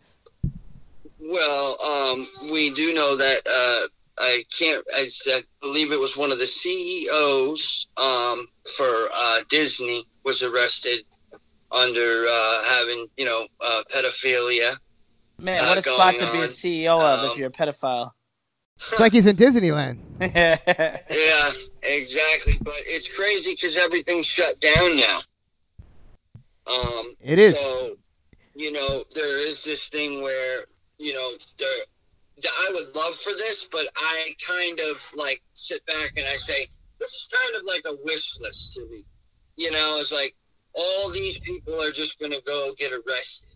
Well, um, we do know that uh, I can't. I, I believe it was one of the CEOs um, for uh, Disney was arrested under uh, having you know uh, pedophilia. Man, Uh, what a spot going to be a on. CEO of Um, if you're a pedophile. It's like he's in Disneyland. Yeah, exactly. But it's crazy because everything's shut down now. Um, It is. So, you know, there is this thing where, you know, there, I would love for this, but I kind of like sit back and I say, this is kind of like a wish list to me. You know, it's like all these people are just going to go get arrested.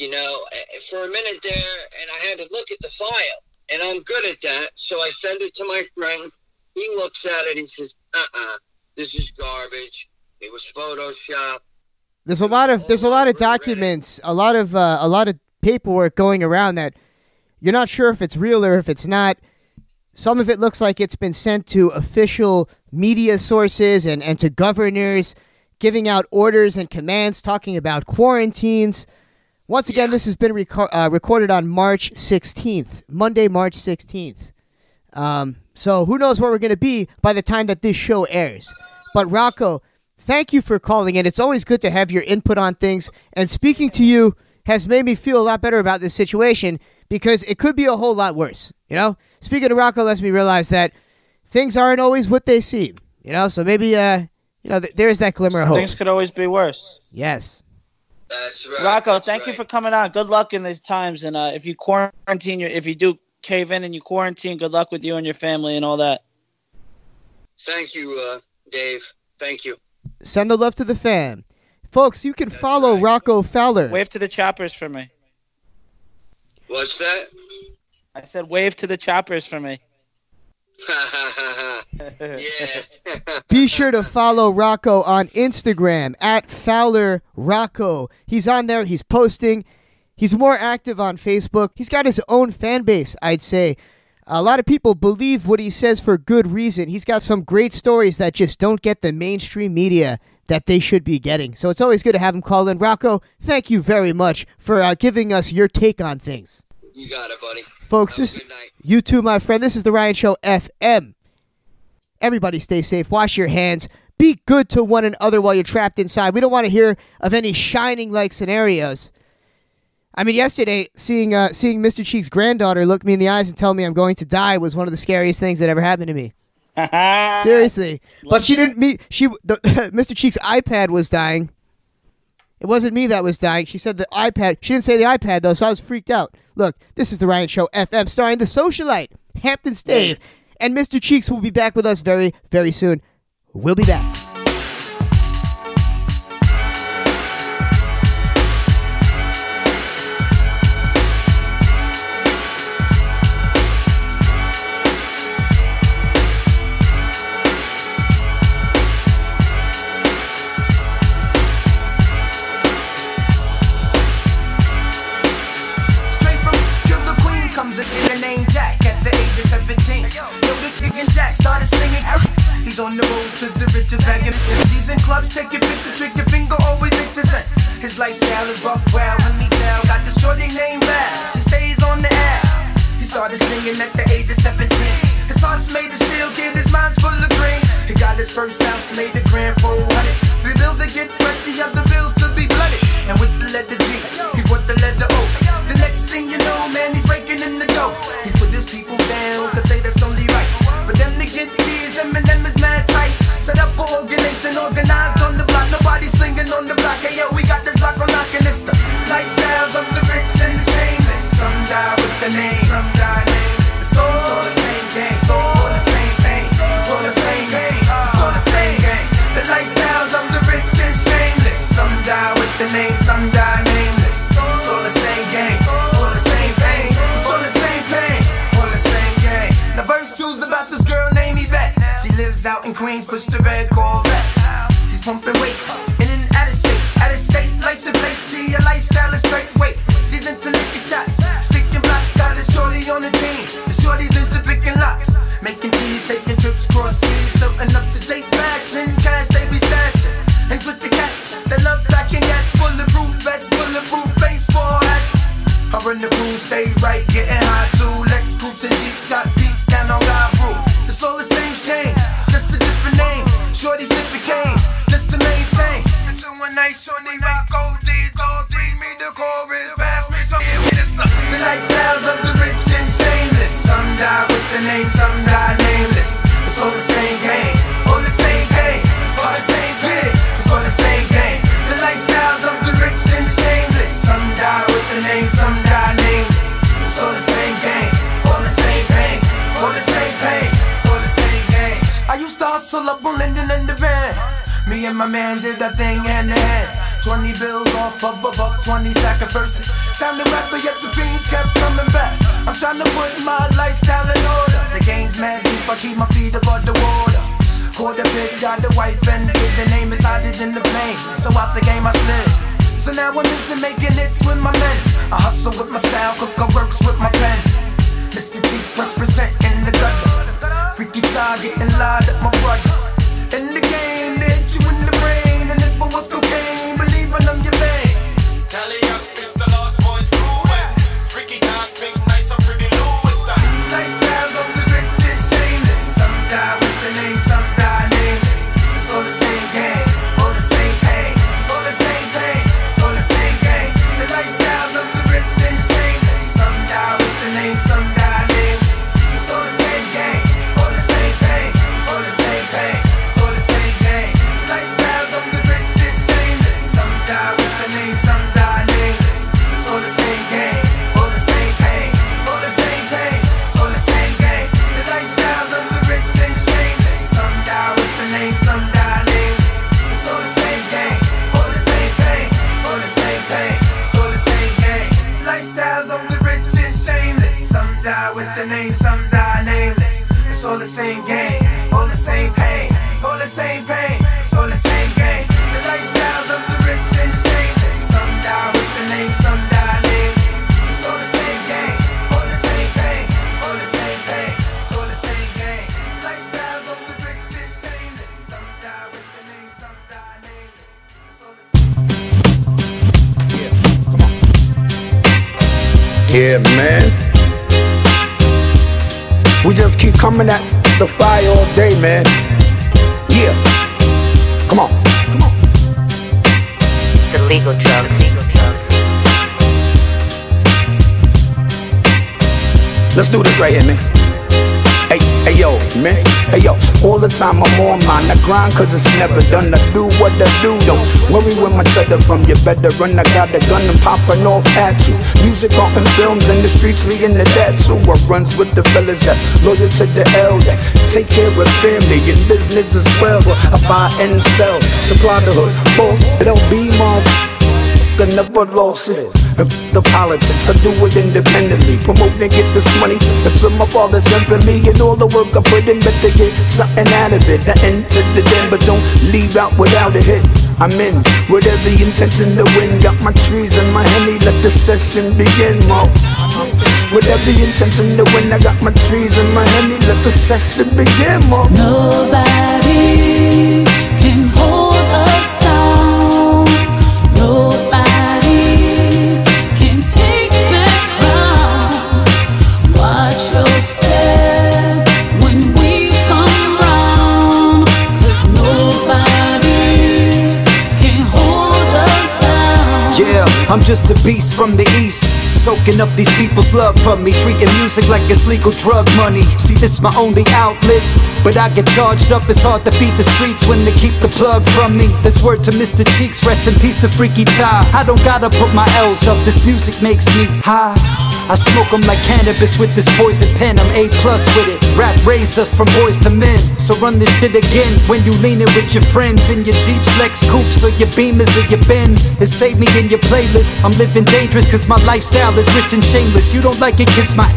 You know, eh, for a minute there, and I had to look at the file, and I'm good at that. So I send it to my friend. He looks at it and says, uh uh this is garbage. It was Photoshop. There's a lot of there's a lot of documents, a lot of uh, a lot of paperwork going around that you're not sure if it's real or if it's not. Some of it looks like it's been sent to official media sources and, and to governors, giving out orders and commands, talking about quarantines. Once again, this has been reco- uh, recorded on March 16th, Monday, March 16th. Um, so who knows where we're going to be by the time that this show airs. But Rocko, thank you for calling in. It's always good to have your input on things. And speaking to you has made me feel a lot better about this situation because it could be a whole lot worse. You know, speaking to Rocko lets me realize that things aren't always what they seem. You know, so maybe uh, you know, th- there is that glimmer of hope. Things could always be worse. Yes. That's right. Rocko, that's thank you for coming on. Good luck in these times, and uh, if you quarantine, your, if you do cave in and you quarantine, good luck with you and your family and all that. Thank you, uh, Dave. Thank you. Send the love to the fan. Folks, you can follow right. Rocko Fowler. Wave to the choppers for me. What's that? I said wave to the choppers for me. yeah. Be sure to follow Rocko on Instagram at Fowler Rocko. He's on there. He's posting. He's more active on Facebook. He's got his own fan base, I'd say. A lot of people believe what he says for good reason. He's got some great stories that just don't get the mainstream media that they should be getting. So it's always good to have him call in. Rocko, thank you very much for uh, giving us your take on things. You got it, buddy. Folks, Have this good night. you too, my friend. This is the Ryan Show FM. Everybody stay safe. Wash your hands. Be good to one another while you're trapped inside. We don't want to hear of any shining like scenarios. I mean, yesterday seeing uh, seeing Mr. Cheek's granddaughter look me in the eyes and tell me I'm going to die was one of the scariest things that ever happened to me. Seriously, but she didn't meet. She the, Mr. Cheek's iPad was dying. It wasn't me that was dying. She said the iPad. She didn't say the iPad though, so I was freaked out. Look, this is the Ryan Show FM, starring the socialite Hamptons Dave, and Mr. Cheeks will be back with us very, very soon. We'll be back. To the riches, bagging He's in clubs, taking pictures, trick your finger, always interesting. His lifestyle is rough, wild, let me tell. Got the shorty named Val, she stays on the air. He started singing at the age of 17. His heart's made of steel, kid, his mind's full of green. He got his first house made the grand 400. Three bills to get the other bills to be blooded. And with the letter G, he put the letter O. The next thing you know, man, he's raking in the dough. He put his people down, cause Set up for organization, organized on the block. Nobody slinging on the block. Hey, yo, we got this block on knocking this the lifestyles of the rich and the shameless. Some die with the name, some die nameless. It's all, it's all the same game, it's all the same thing. It's all the same game, better run. I got a gun and popping off at you. Music, art, and films in the streets. We in the that too. I runs with the fellas that's loyal to the elder. Take care of family and business as well. I buy and sell. Supply the hood. Both. It'll be my I never lost it. The politics, I do it independently. Promote and get this money. It's my father sent for me. And all the work I put in, better get something out of it. I enter the den, but don't leave out without a hit. I'm in with every intention the wind. Got my trees and my honey, let the session begin, mo. With every intention the wind, I got my trees and my honey, let the session begin, mo. Nobody I'm just a beast from the east. Soaking up these people's love from me. Treating music like it's legal drug money. See, this my only outlet. But I get charged up, it's hard to feed the streets when they keep the plug from me. This word to Mr. Cheeks, rest in peace to Freaky Tah. I don't gotta put my L's up, this music makes me high. I smoke 'em like cannabis with this poison pen, I'm A plus with it. Rap raised us from boys to men. So run this shit again when you lean it with your friends in your Jeeps, Lex Coupes, or your Beamers, or your Benz. It saved me in your playlist. I'm living dangerous cause my lifestyle rich and shameless. You don't like it, kiss my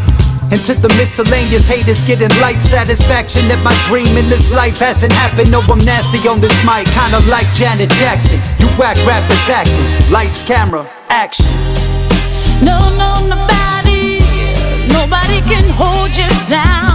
and to the miscellaneous haters getting light satisfaction that my dream in this life hasn't happened. No, I'm nasty on this mic, kinda like Janet Jackson. You whack rappers acting. Lights, camera, action. No, no, nobody, nobody can hold you down.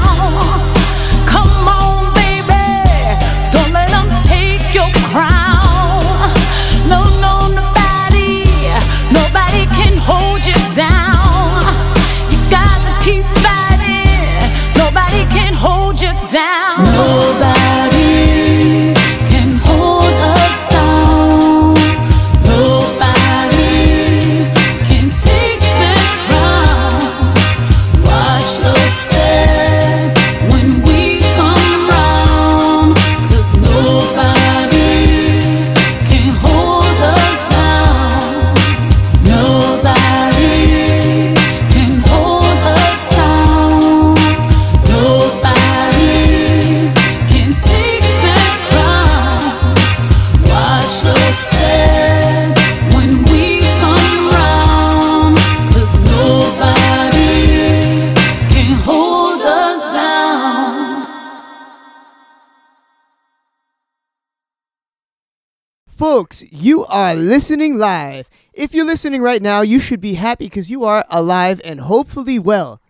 Folks, you are listening live. If you're listening right now, you should be happy because you are alive and hopefully well.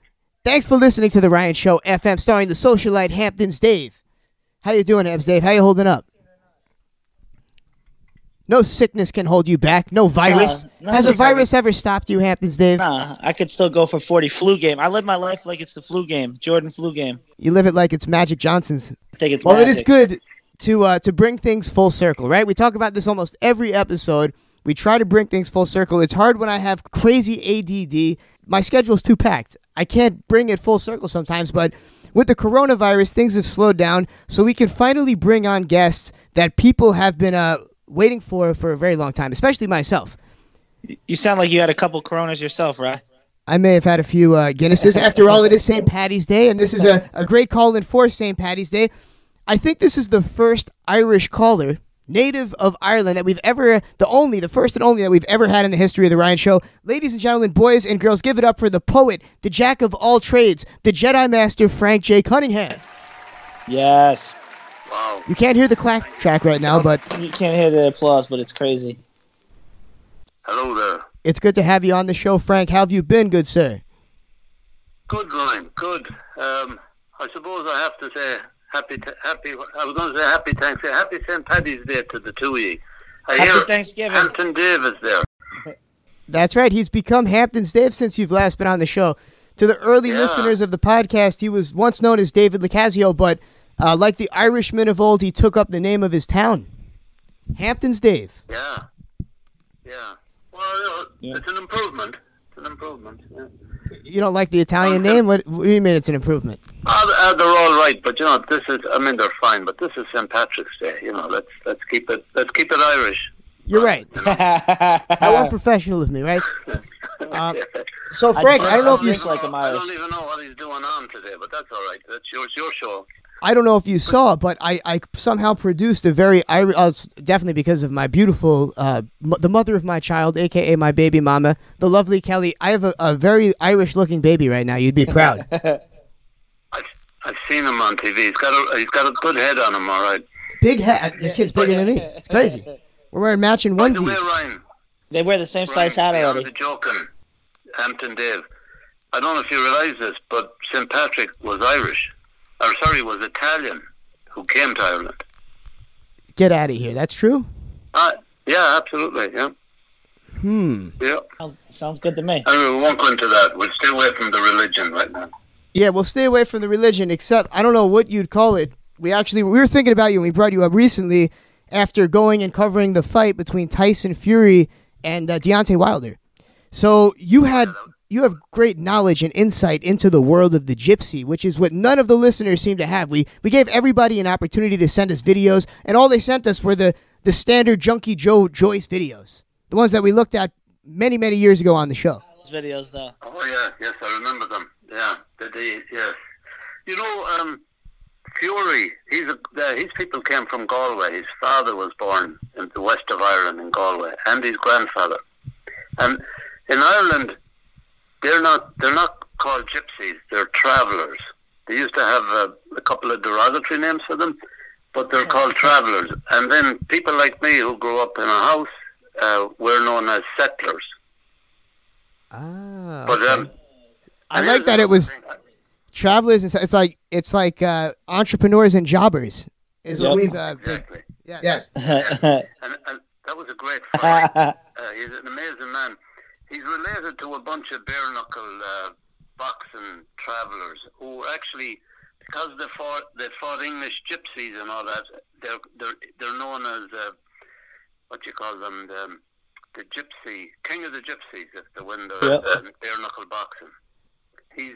Thanks for listening to the Ryan Show FM, starring the socialite Hamptons Dave. How you doing, Hamptons Dave? How you holding up? No sickness can hold you back. No virus. Nah, Has a virus ever stopped you, Hamptons Dave? Nah, I could still go for 40 flu game. I live my life like it's the flu game, Jordan flu game. You live it like it's Magic Johnson's. I think it's well, it is good to uh, to bring things full circle, right? We talk about this almost every episode. We try to bring things full circle. It's hard when I have crazy ADD. My schedule's too packed. I can't bring it full circle sometimes, but with the coronavirus, things have slowed down, so we can finally bring on guests that people have been uh, waiting for for a very long time, especially myself. You sound like you had a couple coronas yourself, right? I may have had a few uh, Guinnesses. After all, it is St. Patty's Day, and this is a, a great call in for St. Patty's Day. I think this is the first Irish caller, native of Ireland, that we've ever, the only, the first and only that we've ever had in the history of the Ryan Show. Ladies and gentlemen, boys and girls, give it up for the poet, the jack of all trades, the Jedi Master Frank J. Cunningham. Yes. Wow. You can't hear the clap track right now, but You can't hear the applause, but it's crazy. Hello there. it's good to have you on the show, Frank. How have you been, good sir? Good, Ryan. Good. Um, I suppose I have to say happy, t- happy. I was going to say happy Thanksgiving, happy St. Paddy's Day to the two of you. Happy hear Thanksgiving. Hampton Davis there. That's right. He's become Hampton's Dave since you've last been on the show. To the early listeners of the podcast, he was once known as David Licasio, but uh, like the Irishman of old, he took up the name of his town. Hampton's Dave. Yeah. Yeah. Well, you know, it's an improvement. It's an improvement. Yeah. You don't like the Italian name? What, what do you mean it's an improvement? Uh, uh, they're all right, but you know, this is. I mean, they're fine, but this is St. Patrick's Day. You know, let's let's keep it let's keep it Irish. You're right. How unprofessional of me, right? Um, so, Frank, I, don't know if you like him Irish. I don't even know what he's doing on today, but that's all right. That's yours, your show. I don't know if you saw, but I, I somehow produced a very Irish, uh, s- definitely because of my beautiful, uh, m- the mother of my child, aka my baby mama, the lovely Kelly. I have a, a very Irish looking baby right now. You'd be proud. I've seen him on TV. He's got a he's got a good head on him, all right. Big hat. The kid's bigger than me. It's crazy. We're wearing matching By the way, onesies. Ryan, They wear the same size hat beyond already. the joking, Hampton Dave. I don't know if you realise this, but St. Patrick was Irish, or sorry, was Italian, who came to Ireland. Get out of here. That's true. Uh, yeah, absolutely. Yeah, Hmm. yeah. Sounds, sounds good to me. Anyway, we won't go into that. We'll stay away from the religion right now. Yeah, we'll stay away from the religion, except I don't know what you'd call it. We actually we were thinking about you and we brought you up recently after going and covering the fight between Tyson Fury and uh, Deontay Wilder. So you had you have great knowledge and insight into the world of the gypsy, which is what none of the listeners seem to have. We we gave everybody an opportunity to send us videos, and all they sent us were the the standard Junkie Joe Joyce videos, the ones that we looked at many many years ago on the show. Those videos though. Oh yeah, yes, I remember them. Yeah, the day, yes. You know, um, Fury. He's a, uh, his people came from Galway. His father was born in the west of Ireland in Galway, and his grandfather. And in Ireland, they're not they're not called gypsies. They're travellers. They used to have a, a couple of derogatory names for them, but they're called travellers. And then people like me who grew up in a house, uh, we're known as settlers. Ah. But um, I like that it was travelers. It's, it's like it's like uh, entrepreneurs and jobbers. Is what Yep. we've uh, been- yeah. Yes. and, and that was a great fight. uh, he's an amazing man. He's related to a bunch of bare knuckle uh, boxing travellers who actually, because they fought, they fought English gypsies and all that. They're they're they're known as uh, what you call them, the, the gypsy king of the gypsies. If they win the Yep. uh, bare knuckle boxing, he's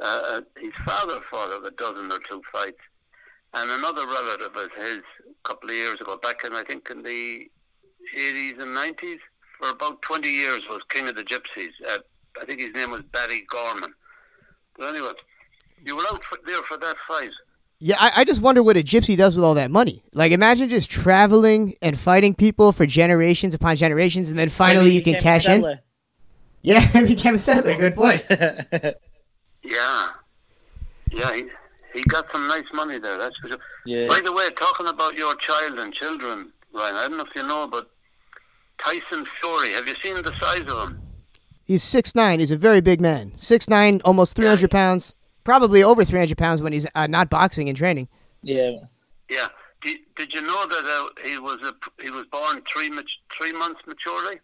uh, his father fought a dozen or two fights, and another relative of his a couple of years ago, back in I think in the 80s and 90s, for about 20 years was king of the gypsies. Uh, I think his name was Barry Gorman. But anyway, you were out for, there for that fight. Yeah, I, I just wonder what a gypsy does with all that money. Like, imagine just traveling and fighting people for generations upon generations, and then finally you can became a cash in. Yeah, he became a settler. Good point. Yeah. Yeah, he, he got some nice money there, that's for sure. Yeah. By the way, talking about your child and children, Ryan, I don't know if you know, but Tyson Fury, have you seen the size of him? He's six nine. He's a very big man. Six nine, almost three hundred pounds. Probably over three hundred pounds when he's uh, not boxing and training. Yeah. Yeah. Did, did you know that uh, he was a, he was born three three months maturely?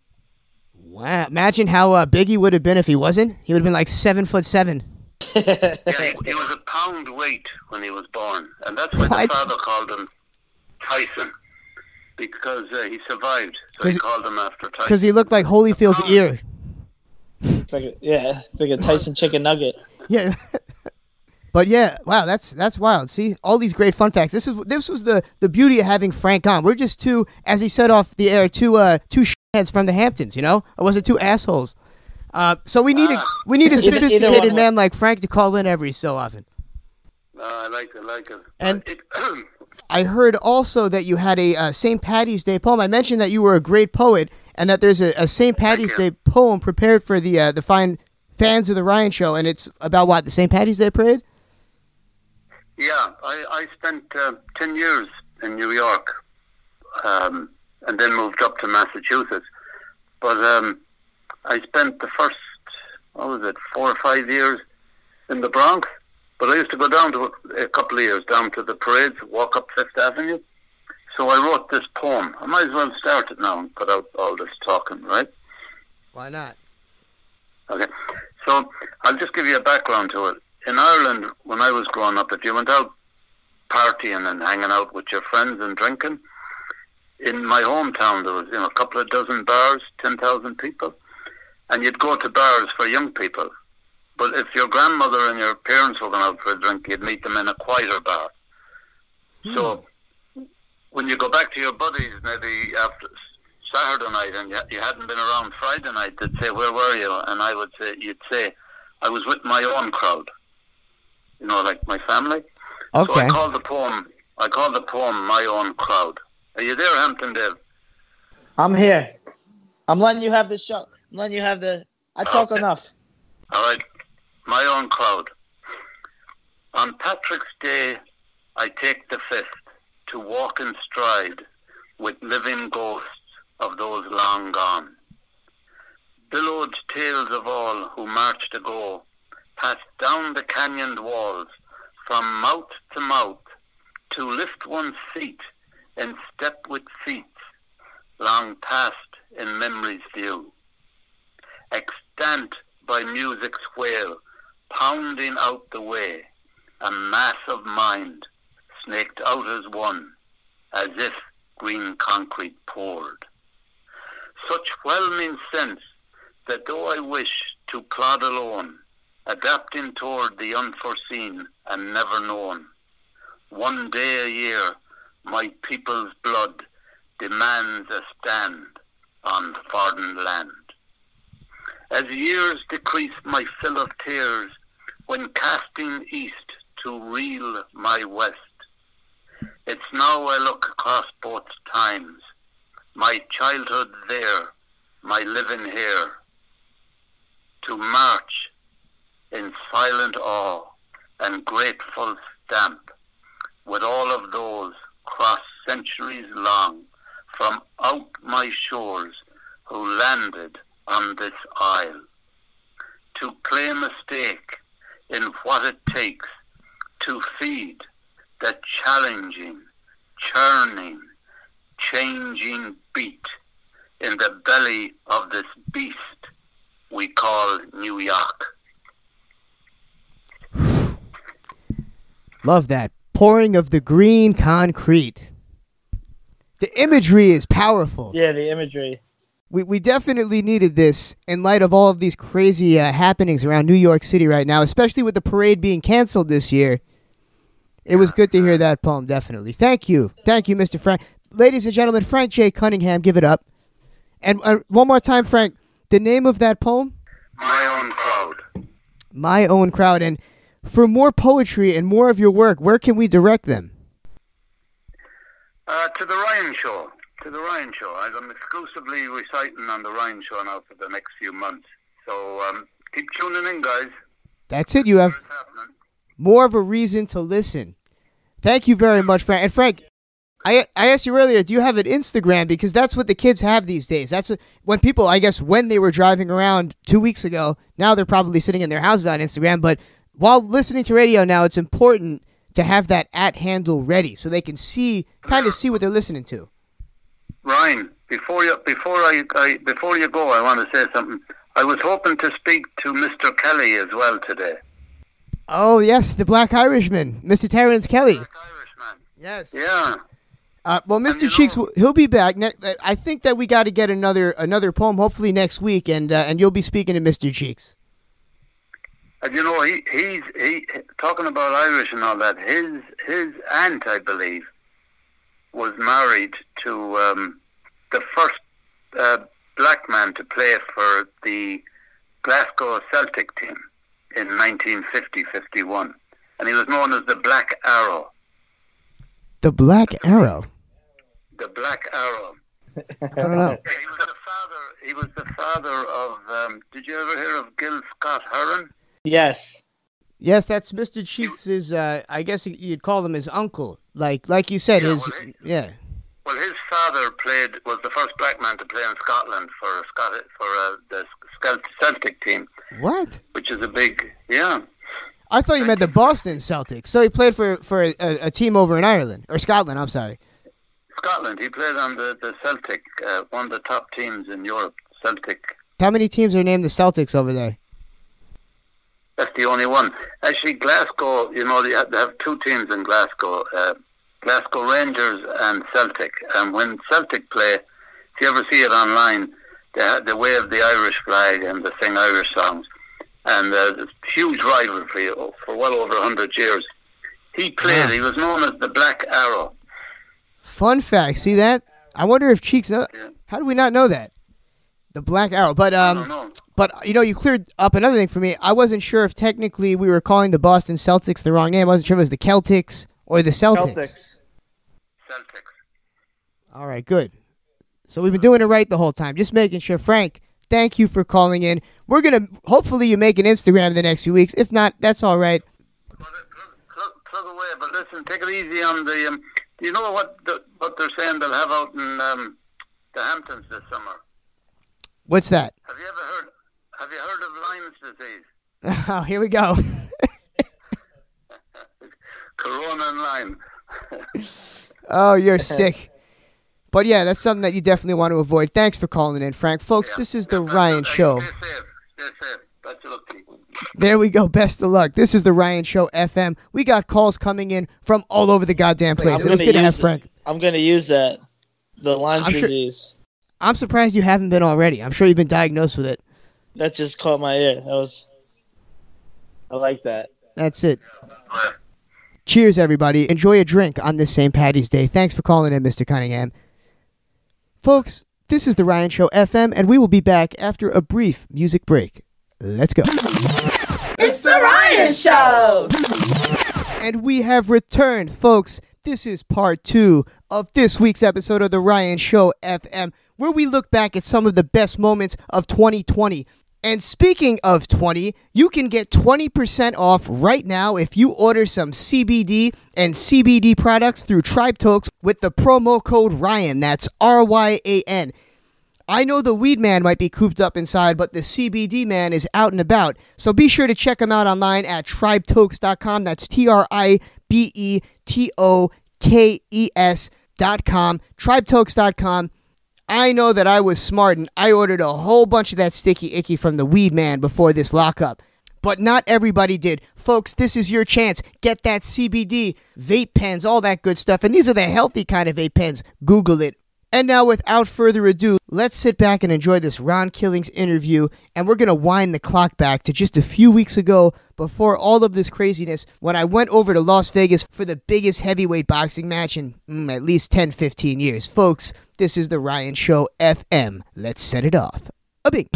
Wow! Imagine how uh, big he would have been if he wasn't. He would have been like seven foot seven. yeah, he, he was a pound weight when he was born, and that's why What? the father called him Tyson because uh, he survived. So he 'Cause- called him after Tyson. Because he looked like Holyfield's ear. It's like a, yeah, it's like a Tyson chicken nugget. Yeah. but yeah, wow, that's that's wild. See, all these great fun facts. This is this was the the beauty of having Frank on. We're just two, as he said off the air, two uh two heads from the Hamptons. You know, or was it two assholes? Uh, so we need a we need a Either- either sophisticated man like Frank to call in every so often. No, I like it, I like it. And- it, I heard also that you had a uh, St. Patty's Day poem. I mentioned that you were a great poet, and that there's a, a St. Patty's Day poem prepared for the uh, the fine fans of the Ryan Show, and it's about what the St. Patty's Day parade. yeah, I, I spent uh, 10 years in New York um, and then moved up to Massachusetts. But um, I spent the first, what was it, four or five years in the Bronx. But I used to go down to a, couple of years, down to the parades, walk up Fifth Avenue. So I wrote this poem. I might as well start it now and put out all this talking, right? Why not? Okay. So I'll just give you a background to it. In Ireland, when I was growing up, if you went out partying and hanging out with your friends and drinking, in my hometown there was you know a couple of dozen bars, ten thousand people, and you'd go to bars for young people. But if your grandmother and your parents were going out for a drink, you'd meet them in a quieter bar. So hmm. when you go back to your buddies, maybe after Saturday night, and you, you hadn't been around Friday night, they'd say, "Where were you?" And I would say, "You'd say, I was with my own crowd." You know, like my family. Okay. So I called the poem. I called the poem "My Own Crowd." Are you there, Hampton Dave? I'm here. I'm letting you have the show. I'm letting you have the. I talk Okay. enough. All right, my own crowd. On Patrick's Day, I take the fifth to walk in stride with living ghosts of those long gone. Billowed tales of all who marched ago, passed down the canyoned walls, from mouth to mouth, to lift one's feet and step with feet, long past in memory's view extant by music's wail, pounding out the way, a mass of mind, snaked out as one, as if green concrete poured. Such whelming sense that though I wish to plod alone, adapting toward the unforeseen and never known, one day a year my people's blood demands a stand on foreign land. As years decrease my fill of tears, when casting east to reel my west, it's now I look across both times, my childhood there, my living here, to march in silent awe and grateful stamp with all of those cross centuries long from out my shores who landed on this isle to claim a stake in what it takes to feed the challenging, churning, changing beat in the belly of this beast we call New York. Love that. Pouring of the green concrete. The imagery is powerful. Yeah, the imagery. We, we definitely needed this in light of all of these crazy uh, happenings around New York City right now, especially with the parade being canceled this year. It was good to hear that poem, definitely. Thank you. Thank you, Mr. Frank. Ladies and gentlemen, Frank J. Cunningham, give it up. And uh, one more time, Frank, the name of that poem? My own crowd. My Own Crowd. And for more poetry and more of your work, where can we direct them? Uh, to the Ryan Show. To the Ryan Show. I'm exclusively reciting on the Ryan Show now for the next few months. So um, keep tuning in, guys. That's it. You have more of a reason to listen. Thank you very much, Frank. And Frank, I I asked you earlier, do you have an Instagram? Because that's what the kids have these days. That's a, when people, I guess, when they were driving around two weeks ago. Now they're probably sitting in their houses on Instagram. But while listening to radio now, it's important to have that at handle ready so they can see, kind of see what they're listening to. Ryan, before you before I, I before you go, I want to say something. I was hoping to speak to Mr. Kelly as well today. Oh yes, the Black Irishman, Mr. Terence Kelly. Black Irishman. Yes. Yeah. Uh, well, Mr. Cheeks, will- he'll be back. Ne- uh, I think that we got to get another another poem, hopefully next week, and uh, and you'll be speaking to Mr. Cheeks. And you know, he he's he talking about Irish and all that. His his aunt, I believe, was married to um, the first uh, black man to play for the Glasgow Celtic team in 1950-51, and he was known as the Black Arrow. The Black Arrow. The Black Arrow. I don't know. He was the father. He was the father of. Um, did you ever hear of Gil Scott Heron? Yes. Yes, that's Mr. Cheeks' Uh, I guess you'd call him his uncle. Like like you said, his yeah. Well, his father played was the first black man to play in Scotland for Scot for uh, the Celt- Celtic team, What? which is a big yeah. I thought you meant the Boston Celtics. So he played for for a, a team over in Ireland or Scotland. I'm sorry. Scotland. He played on the the Celtic, uh, one of the top teams in Europe. Celtic How many teams are named the Celtics over there? That's the only one. Actually, Glasgow, you know, they have, they have two teams in Glasgow, uh, Glasgow Rangers and Celtic. And when Celtic play, if you ever see it online, they, they wave the Irish flag and they sing Irish songs. And uh, there's huge rivalry for well over 100 years. He played, he was known as the Black Arrow. Fun fact. See that? I wonder if Cheeks. Uh, How do we not know that? The Black Arrow. But um, but you know, you cleared up another thing for me. I wasn't sure if technically we were calling the Boston Celtics the wrong name. I wasn't sure if it was the Celtics or the Celtics. Celtics. All right, good. So we've been doing it right the whole time. Just making sure. Frank, thank you for calling in. We're gonna hopefully you make an Instagram in the next few weeks. If not, that's all right. Plug away, but listen, take it easy on the. Um, do you know what the, what they're saying they'll have out in um, the Hamptons this summer? What's that? Have you ever heard? Have you heard of Lyme's disease? Oh, here we go. Corona and Lyme. Oh, you're sick. But yeah, that's something that you definitely want to avoid. Thanks for calling in, Frank. Folks, this is the Ryan Show. There we go. Best of luck. This is the Ryan Show FM. We got calls coming in from all over the goddamn place. It was gonna have Frank. I'm gonna use that. The Lyme I'm sure- disease. I'm surprised you haven't been already. I'm sure you've been diagnosed with it. That just caught my ear. That was. I like that. That's it. Cheers, everybody. Enjoy a drink on this St. Patty's Day. Thanks for calling in, Mr. Cunningham. Folks, this is the Ryan Show FM, and we will be back after a brief music break. Let's go. It's the Ryan Show. And we have returned, folks. This is part two of this week's episode of The Ryan Show FM, where we look back at some of the best moments of 2020. And speaking of 20, you can get 20% off right now if you order some CBD and CBD products through Tribe Tokes with the promo code Ryan. That's R Y A N. I know the weed man might be cooped up inside, but the CBD man is out and about. So be sure to check him out online at tribetokes.com. That's T R I B E T O K E S.com. Tribetokes.com. I know that I was smart and I ordered a whole bunch of that sticky icky from the weed man before this lockup. But not everybody did. Folks, this is your chance. Get that CBD, vape pens, all that good stuff. And these are the healthy kind of vape pens. Google it. And now, without further ado, let's sit back and enjoy this Ron Killings interview. And we're going to wind the clock back to just a few weeks ago before all of this craziness when I went over to Las Vegas for the biggest heavyweight boxing match in mm, at least 10, 15 years. Folks, this is the Ryan Show FM. Let's set it off. A big.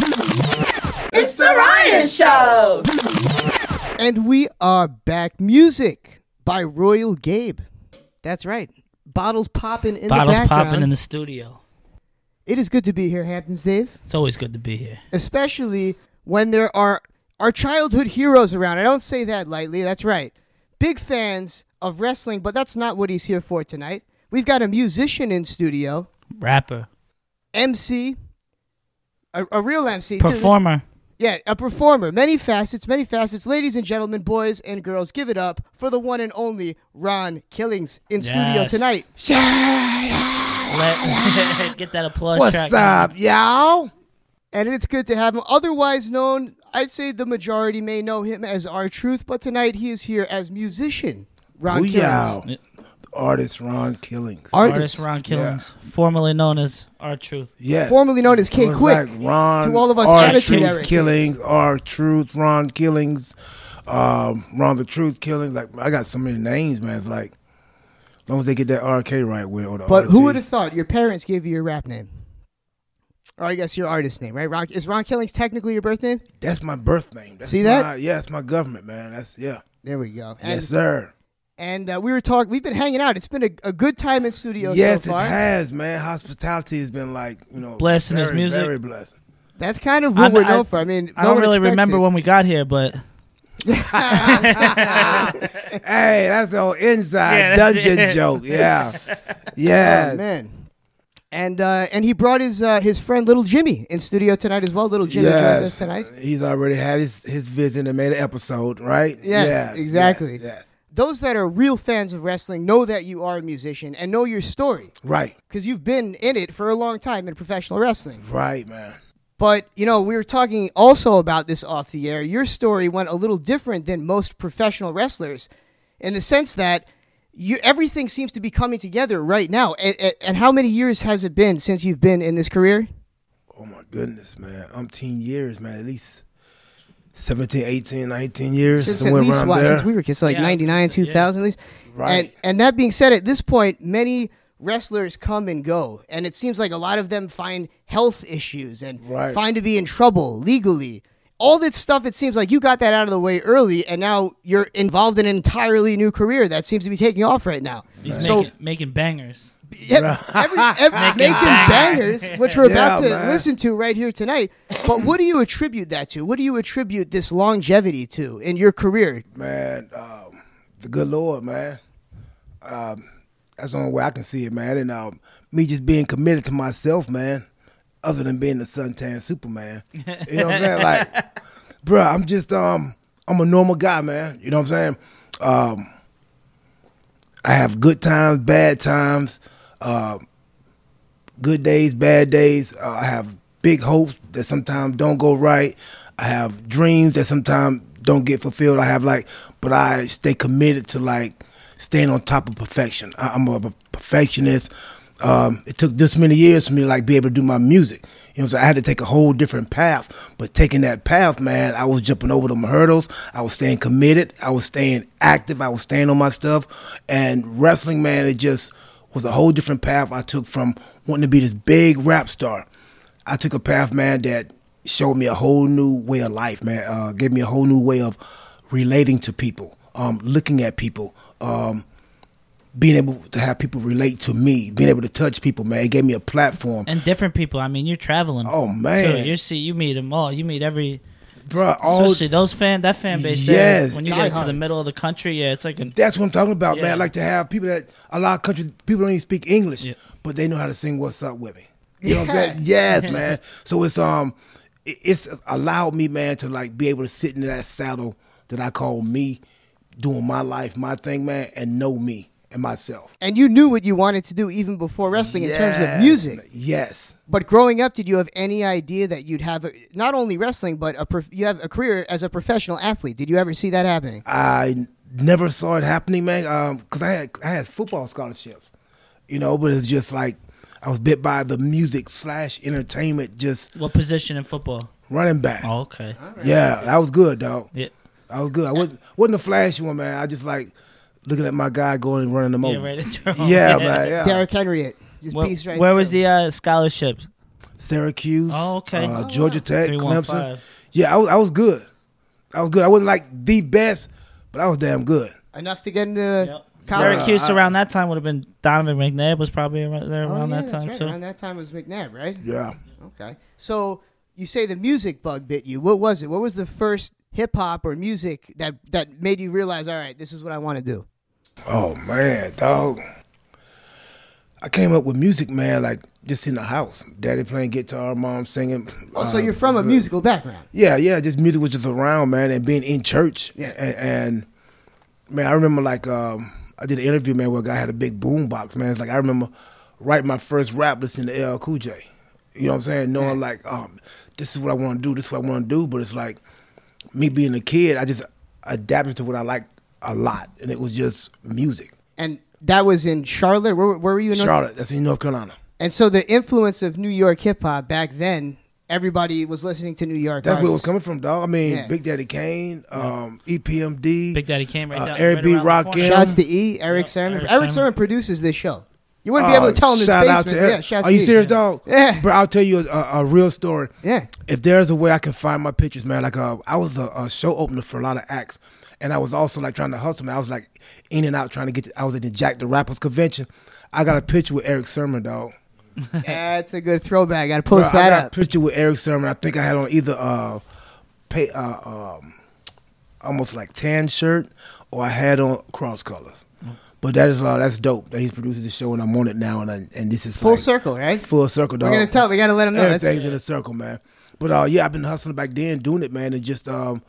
It's the Ryan Show. And we are back. Music by Royal Gabe. That's right. Bottles popping in Bottles the background. popping in the studio. It is good to be here, Hamptons Dave. It's always good to be here. Especially when there are our childhood heroes around. I don't say that lightly. That's right. Big fans of wrestling, but that's not what he's here for tonight. We've got a musician in studio, Rapper, MC, a, a real MC, performer. Yeah, a performer. Many facets, many facets. Ladies and gentlemen, boys and girls, give it up for the one and only Ron Killings in studio Yes. tonight. Let, get that applause What's track. up, y'all? And it's good to have him. Otherwise known, I'd say the majority may know him as R Truth, but tonight he is here as musician Ron Booyah. Killings. Artist Ron Killings. Artist. Artist Ron Killings, formerly known as R Truth. Yes. Formerly known as K It was Quick. Like Ron, to all of us R Attitude Truth Era Killings, R Truth, Ron Killings, um, Ron the Truth Killings. Like I got so many names, man. It's like as long as they get that RK right with or the But RT. who would have thought your parents gave you your rap name? Or I guess your artist name, right? Ron, is Ron Killings technically your birth name? That's my birth name. That's See my, that? Yeah, it's my government, man. That's yeah. There we go. And, yes, sir. And uh, we were talking. We've been hanging out. It's been a, a good time in studio yes, so far. it has, man. Hospitality has been like you know Blessing his music. Very blessed. That's kind of what I'm- we're I- known for. I mean, I no don't really remember it. when we got here, but hey, that's the old inside Yeah, that's dungeon it. joke. Yeah, yeah, Oh, man. And uh, and he brought his uh, his friend Little Jimmy in studio tonight as well. Little Jimmy joins us tonight. he's already had his, his visit and made an episode, right? Yes, Yes, exactly. yes, yes. Those that are real fans of wrestling know that you are a musician and know your story Right, because you've been in it for a long time in professional wrestling. right, man. But you know, we were talking also about this off the air. Your story went a little different than most professional wrestlers, in the sense that you everything seems to be coming together right now. And, and, and how many years has it been since you've been in this career? Oh my goodness, man. I'm 10 years, man. At least 17, 18, 19 years. Since at somewhere least around what, there. since we were kids, so like ninety nine, two thousand at least. Right. And and that being said, at this point, many wrestlers come and go, and it seems like a lot of them find health issues and Right. find to be in trouble legally. All this stuff, it seems like you got that out of the way early, and now you're involved in an entirely new career that seems to be taking off right now. He's so making, making bangers. Yeah, every, every, Making making bangers. bangers, which we're about Yeah, to man. listen to right here tonight. But what do you attribute that to? What do you attribute this longevity to in your career? Man, um, the good Lord, man. Um, that's the only way I can see it, man. And um, me just being committed to myself, man. Other than being the suntan Superman, you know what I'm saying? Like, bruh, I'm just um, I'm a normal guy, man. You know what I'm saying? Um, I have good times, bad times, uh, good days, bad days. Uh, I have big hopes that sometimes don't go right. I have dreams that sometimes don't get fulfilled. I have like, but I stay committed to like staying on top of perfection. I, I'm a perfectionist. Um, it took this many years for me to like be able to do my music. You know, I'm? I had to take a whole different path. But taking that path, man, I was jumping over them hurdles. I was staying committed. I was staying active. I was staying on my stuff. And wrestling, man, it just was a whole different path I took from wanting to be this big rap star. I took a path, man, that showed me a whole new way of life, man. Uh, gave me a whole new way of relating to people, um, looking at people, um, being able to have people relate to me, being able to touch people, man. It gave me a platform. And different people. I mean, you're traveling. Oh, man. you see, you meet them all. You meet every. Bruh, all- especially those fan, that fan base. Yes. there, when you get into the middle of the country, yeah, it's like a. That's what I'm talking about, man. I like to have people that a lot of country people don't even speak English, but they know how to sing "What's Up" with me. You know what I'm saying? Yes, man. So it's um, it- it's allowed me, man, to like be able to sit in that saddle that I call me, doing my life, my thing, man, and know me and myself. And you knew what you wanted to do even before wrestling in terms of music. Yes. But growing up, did you have any idea that you'd have a, not only wrestling, but a prof- you have a career as a professional athlete? Did you ever see that happening? I never saw it happening, man. Um, cause I had I had football scholarships, you know, but it's just like I was bit by the music slash entertainment, just What position in football? running back. Oh, okay. Yeah, that was good, dog. Yeah. that was good. I wasn't wasn't a flashy one, man. I just like looking at my guy going and running them Yeah, right at your- yeah, man. Yeah. Derrick Henry, it just Where, piece right where there. was the uh, scholarships? Syracuse. Oh, okay. Uh, Georgia Tech, 315. Clemson. Yeah, I was I was good. I was good. I wasn't like the best, but I was damn good. enough to get into college? Syracuse around that time would have been Donovan McNabb was probably around there Oh, around yeah, that time right. too. Around that time was McNabb, right? Yeah. Okay. So you say the music bug bit you. What was it? What was the first hip hop or music that that made you realize, all right, this is what I want to do? Oh man, dog. I came up with music, man, like just in the house. Daddy playing guitar, mom singing. Oh, so uh, you're from a musical background. Yeah, yeah, just music was just around, man, and being in church. Yeah. And, and man, I remember like um, I did an interview, man, where a guy had a big boom box, man. It's like I remember writing my first rap listening to LL Cool J. You know what I'm saying? Knowing like, um, this is what I want to do, this is what I want to do, but it's like me being a kid, I just adapted to what I like a lot, and it was just music. And that was in Charlotte. Where, where were you in North- Charlotte, that's in North Carolina. And so the influence of New York hip hop back then, everybody was listening to New York. That's where it was coming from, dog. I mean, Yeah. Big Daddy Kane, um, EPMD, Big Daddy Kane right uh, down- Eric right B. around Rock Shouts to E, Erick Sermon. Eric Erick Sermon. Sermon produces this show. You wouldn't be able to tell him his shout basement. out to Eric. yeah, Are you serious, dog? Yeah. Bro, I'll tell you a, a real story. Yeah. If there's a way I can find my pictures, man, like uh, I was a, a show opener for a lot of acts, and I was also like trying to hustle, man. I was like in and out trying to get. To, I was at the Jack the Rappers convention. I got a picture with Erick Sermon, dog. That's a good throwback. I Got to post Bro, that I got up. a picture with Erick Sermon. I think I had on either uh, pay, uh um, almost like tan shirt, or I had on cross colors. But that is uh, that's dope that he's producing the show and I'm on it now and I, and this is Full like, circle, right? Full circle, dog. We're gonna tell. We got to let him know. Everything's in a circle, man. But uh, yeah, I've been hustling back then, doing it, man, and just um,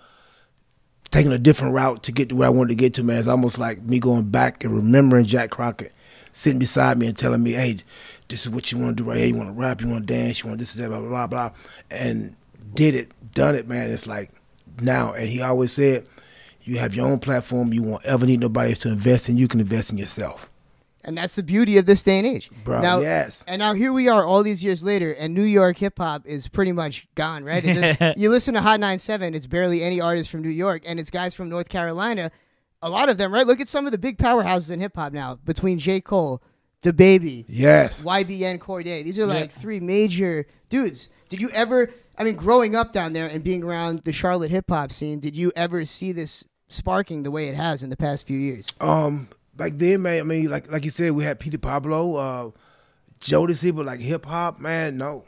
taking a different route to get to where I wanted to get to, man. It's almost like me going back and remembering Jack Crockett, sitting beside me and telling me, "Hey, this is what you want to do right here. You want to rap, you want to dance, you want this, that, blah, blah, blah, blah," and did it, done it, man. It's like now, and he always said, "You have your own platform. You won't ever need nobody else to invest in. You can invest in yourself." And that's the beauty of this day and age. Bro, now, yes. And now here we are all these years later, and New York hip hop is pretty much gone, right? It you listen to Hot 97, it's barely any artists from New York, and it's guys from North Carolina. A lot of them, right? Look at some of the big powerhouses in hip hop now, between J. Cole, DaBaby, Yes. YBN Cordae. These are Yeah. like three major dudes. Did you ever, I mean, growing up down there and being around the Charlotte hip hop scene, did you ever see this sparking the way it has in the past few years? Um, like then, man. I mean, like like you said, we had Petey Pablo, uh, Jodeci, but like hip hop, man. No,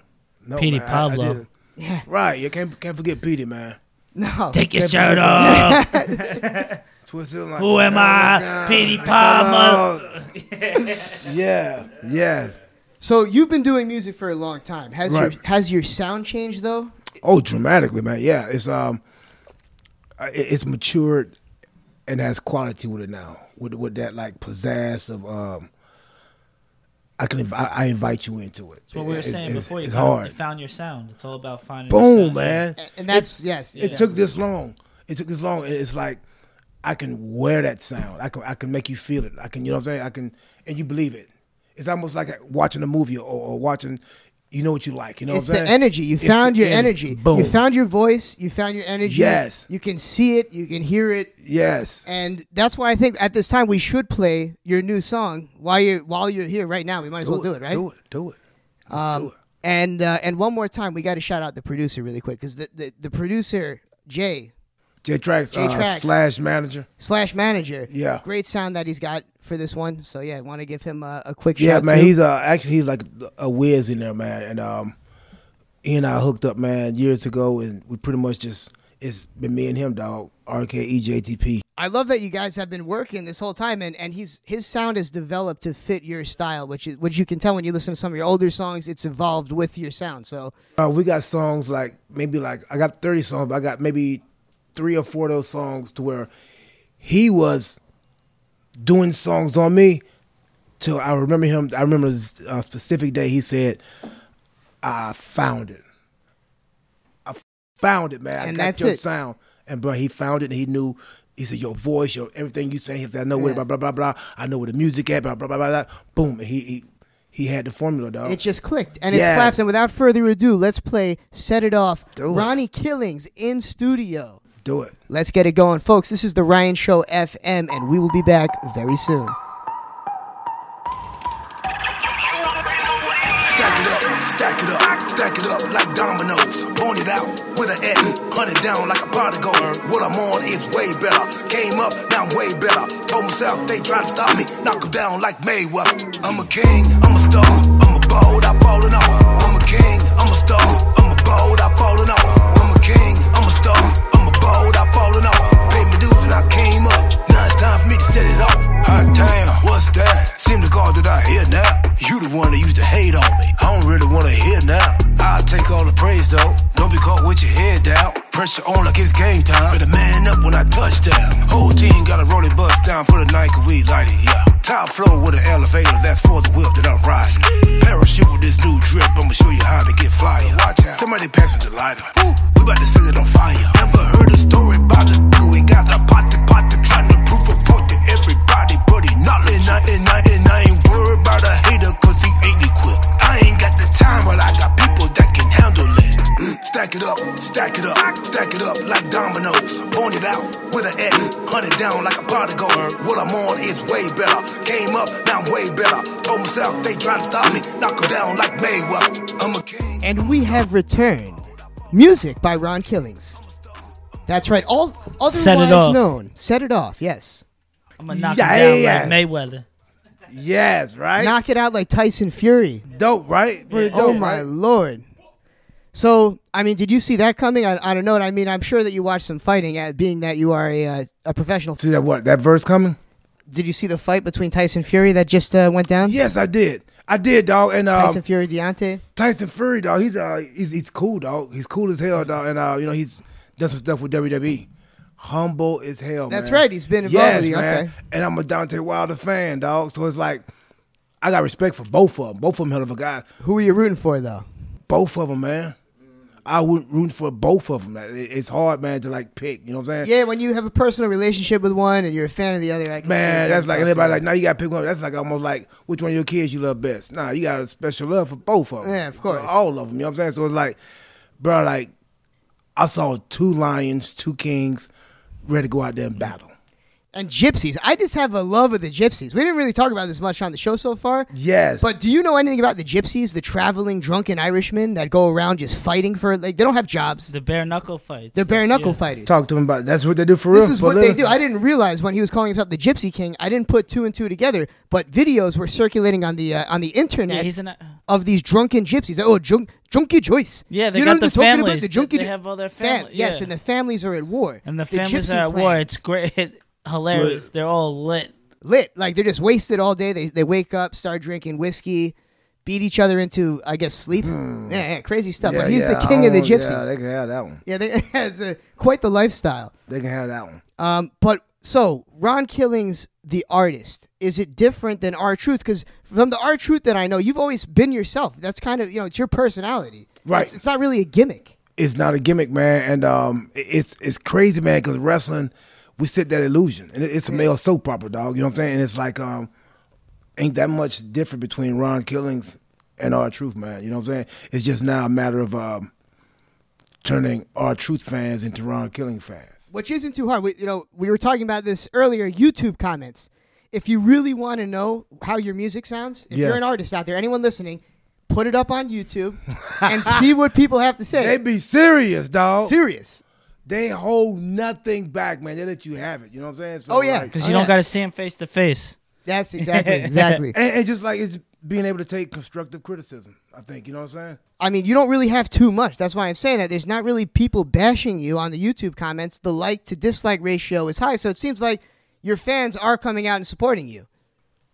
no. Petey man, I- I Pablo. Yeah. Right. You can't can't forget Petey, man. No. Take your shirt forget- off. Twisted like Who am oh I? my Petey Pablo. Pablo. yeah, yeah. So you've been doing music for a long time. Has Right. your has your sound changed though? Oh, dramatically, man. Yeah, it's um, it- it's matured and has quality with it now. With with that like pizzazz of um, I can I, I invite you into it. That's what we were It- saying it's, before. You It's found, hard. You found your sound. It's all about finding. your Boom, sound. man. And that's It's- yes. It yeah. took this long. It took this long. It's like I can wear that sound. I can I can make you feel it. I can you know what I'm saying. I can and you believe it. It's almost like watching a movie or, or watching. You know what you like. You know it's the energy. You It's found your energy. Boom. You found your voice. You found your energy. Yes. You can see it. You can hear it. yes. And that's why I think at this time we should play your new song while you're while you're here right now. We might as well do it, right? Do it. Do it. Um, And uh, and one more time, we got to shout out the producer really quick because the, the the producer Jay J Trax J uh, slash manager. slash manager. Yeah. great sound that he's got for this one. So yeah, I want to give him a, a quick Yeah, man. too. He's uh actually he's like a whiz in there, man. And um, he and I hooked up, man, years ago, and we pretty much just it's been me and him, dog. RK EJTP. I love that you guys have been working this whole time, and, and he's his sound is developed to fit your style, which is which you can tell when you listen to some of your older songs. It's evolved with your sound. So Uh, we got songs like maybe like I got thirty songs, but I got maybe three or four of those songs to where he was doing songs on me. Till I remember him. I remember a specific day he said, "I found it. I found it, man. I And got your it. sound." And bro, he found it. and He knew. He said, "Your voice, your everything you saying. I know where Yeah. blah blah blah blah. I know where the music at. Blah blah blah blah. blah. Boom. And he he he had the formula, dog. it just clicked, and it slaps. And without further ado, let's play "Set It Off." Ronnie Killings in studio. Do it. Let's get it going, folks. This is the Ryan Show FM, and we will be back very soon. Stack it up, stack it up, stack it up like dominoes. Bone it out with an X, hunt it down like a prodigal. What I'm on is way better. Came up, now I'm way better. Told myself they try to stop me, knock 'em down like Mayweather. I'm a king, I'm a star, I'm a bold, I'm falling off. I'm a king, I'm a star, I'm a bold, I'm falling off. Set it off. Hot damn, what's that? Seem the God that I hear now. You the one that used to hate on me. I don't really wanna hear now. I'll take all the praise though. Don't be caught with your head down. Pressure on like it's game time. Better man up when I touch down. Whole team gotta roll it bust down for the night 'cause we light it, yeah. Top floor with an elevator, that's for the whip that I'm riding. Parachute with this new drip, I'ma show you how to get flyer. Watch out. Somebody pass me the lighter. Woo, we about to set it on fire. Ever heard a story about the ain't got a about a hater cause he ain't equipped. I ain't got the time, but I got people that can handle it. Mm, stack it up, stack it up, stack it up like dominoes. Point it out with an X, hunt it down like a prodigal. What I'm on is way better. Came up, now I'm way better. Told myself they try to stop me, knock 'em down like Mayweather. I'm a king. And we have returned. Music by Ron Killings. That's right. All otherwise Set It Off. known. Set it off. Yes. I'm gonna knock Yeah, him down yeah. like Mayweather. Yes, right. Knock it out like Tyson Fury. dope, right? Pretty oh dope, my right? lord. So, I mean, did you see that coming? I, I don't know. I mean, I'm sure that you watched some fighting, uh, being that you are a uh, a professional. See that what that verse coming? Did you see the fight between Tyson Fury that just uh, went down? Yes, I did. I did, dog. And um, Tyson Fury, Deontay. Tyson Fury, dog. He's uh, he's, he's cool, dog. He's cool as hell, dog. And uh, you know, he's done some stuff with WWE. Humble as hell. That's man. right, he's been involved Yes, with you, man. okay. And I'm a Deontay Wilder fan, dog. So it's like I got respect for both of them. Both of them hell of a guy. Who are you rooting for though? Both of them, man. I would root for both of them. It's hard, man, to like pick. You know what I'm saying? Yeah, when you have a personal relationship with one and you're a fan of the other, see Man, that's like anybody like now you gotta pick one. That's like almost like which one of your kids you love best. Nah, you got a special love for both of them. Yeah, of course. So all of them. You know what I'm saying? So it's like, bro, like I saw two lions, two kings, ready to go out there and battle. And gypsies. I just have a love of the gypsies. We didn't really talk about this much on the show so far. Yes. But do you know anything about the gypsies, the traveling drunken Irishmen that go around just fighting for like they don't have jobs. The bare knuckle fights. They're bare knuckle fighters. Talk to him about it. That's what they do for real. This is what they do. I didn't realize when he was calling himself the Gypsy King. I didn't put two and two together, but videos were circulating on the uh, on the internet Yeah, he's an- of these drunken gypsies. Oh, junk, junky Joyce. Yeah, they you got know the what they're talking families. about? The junkie They have all their Fam- family- Yes, yeah. and the families are at war. And the The families are at war. It's great. Hilarious. They're all lit. lit. Like they're just wasted all day. They they wake up, start drinking whiskey, beat each other into I guess sleep. Yeah, yeah, crazy stuff. Hmm. Yeah, but he's yeah, the king of the oh, gypsies. Yeah, they can have that one. Yeah, they, it's a, quite the lifestyle. They can have that one. Um, but so Ron Killings, the artist, is it different than R Truth? Because from the R Truth that I know, you've always been yourself. That's kind of you know it's your personality. Right. It's, it's not really a gimmick. It's not a gimmick, man, and um, it's it's crazy, man, because wrestling, we set that illusion, and it's a male soap opera, dog. You know what I'm saying? And it's like um, ain't that much different between Ron Killings and R Truth, man. You know what I'm saying? It's just now a matter of um, turning R Truth fans into Ron Killing fans. which isn't too hard. We, you know, we were talking about this earlier. YouTube comments. If you really want to know how your music sounds, if Yeah. you're an artist out there, anyone listening, put it up on YouTube and see what people have to say. They be serious, dog. Serious. They hold nothing back, man. They let you have it. You know what I'm saying? So, Oh, yeah. like- Because you don't got to see him face to face. That's exactly exactly. and, and just like it's being able to take constructive criticism. I think you know what I'm saying. I mean, you don't really have too much. That's why I'm saying that. There's not really people bashing you on the YouTube comments. The like to dislike ratio is high, so it seems like your fans are coming out and supporting you.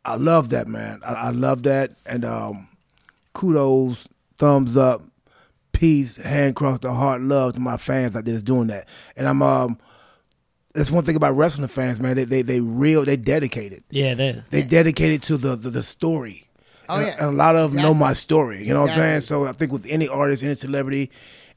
I love that, man. I, I love that, and um, kudos, thumbs up, peace, hand across the heart, love to my fans out there that's doing that. And I'm um, that's one thing about wrestling fans, man. They they they real, they dedicated. Yeah, they They dedicated to the the, the story. Oh, and, yeah. and a lot of them know my story. You know what I'm saying? So I think with any artist, any celebrity,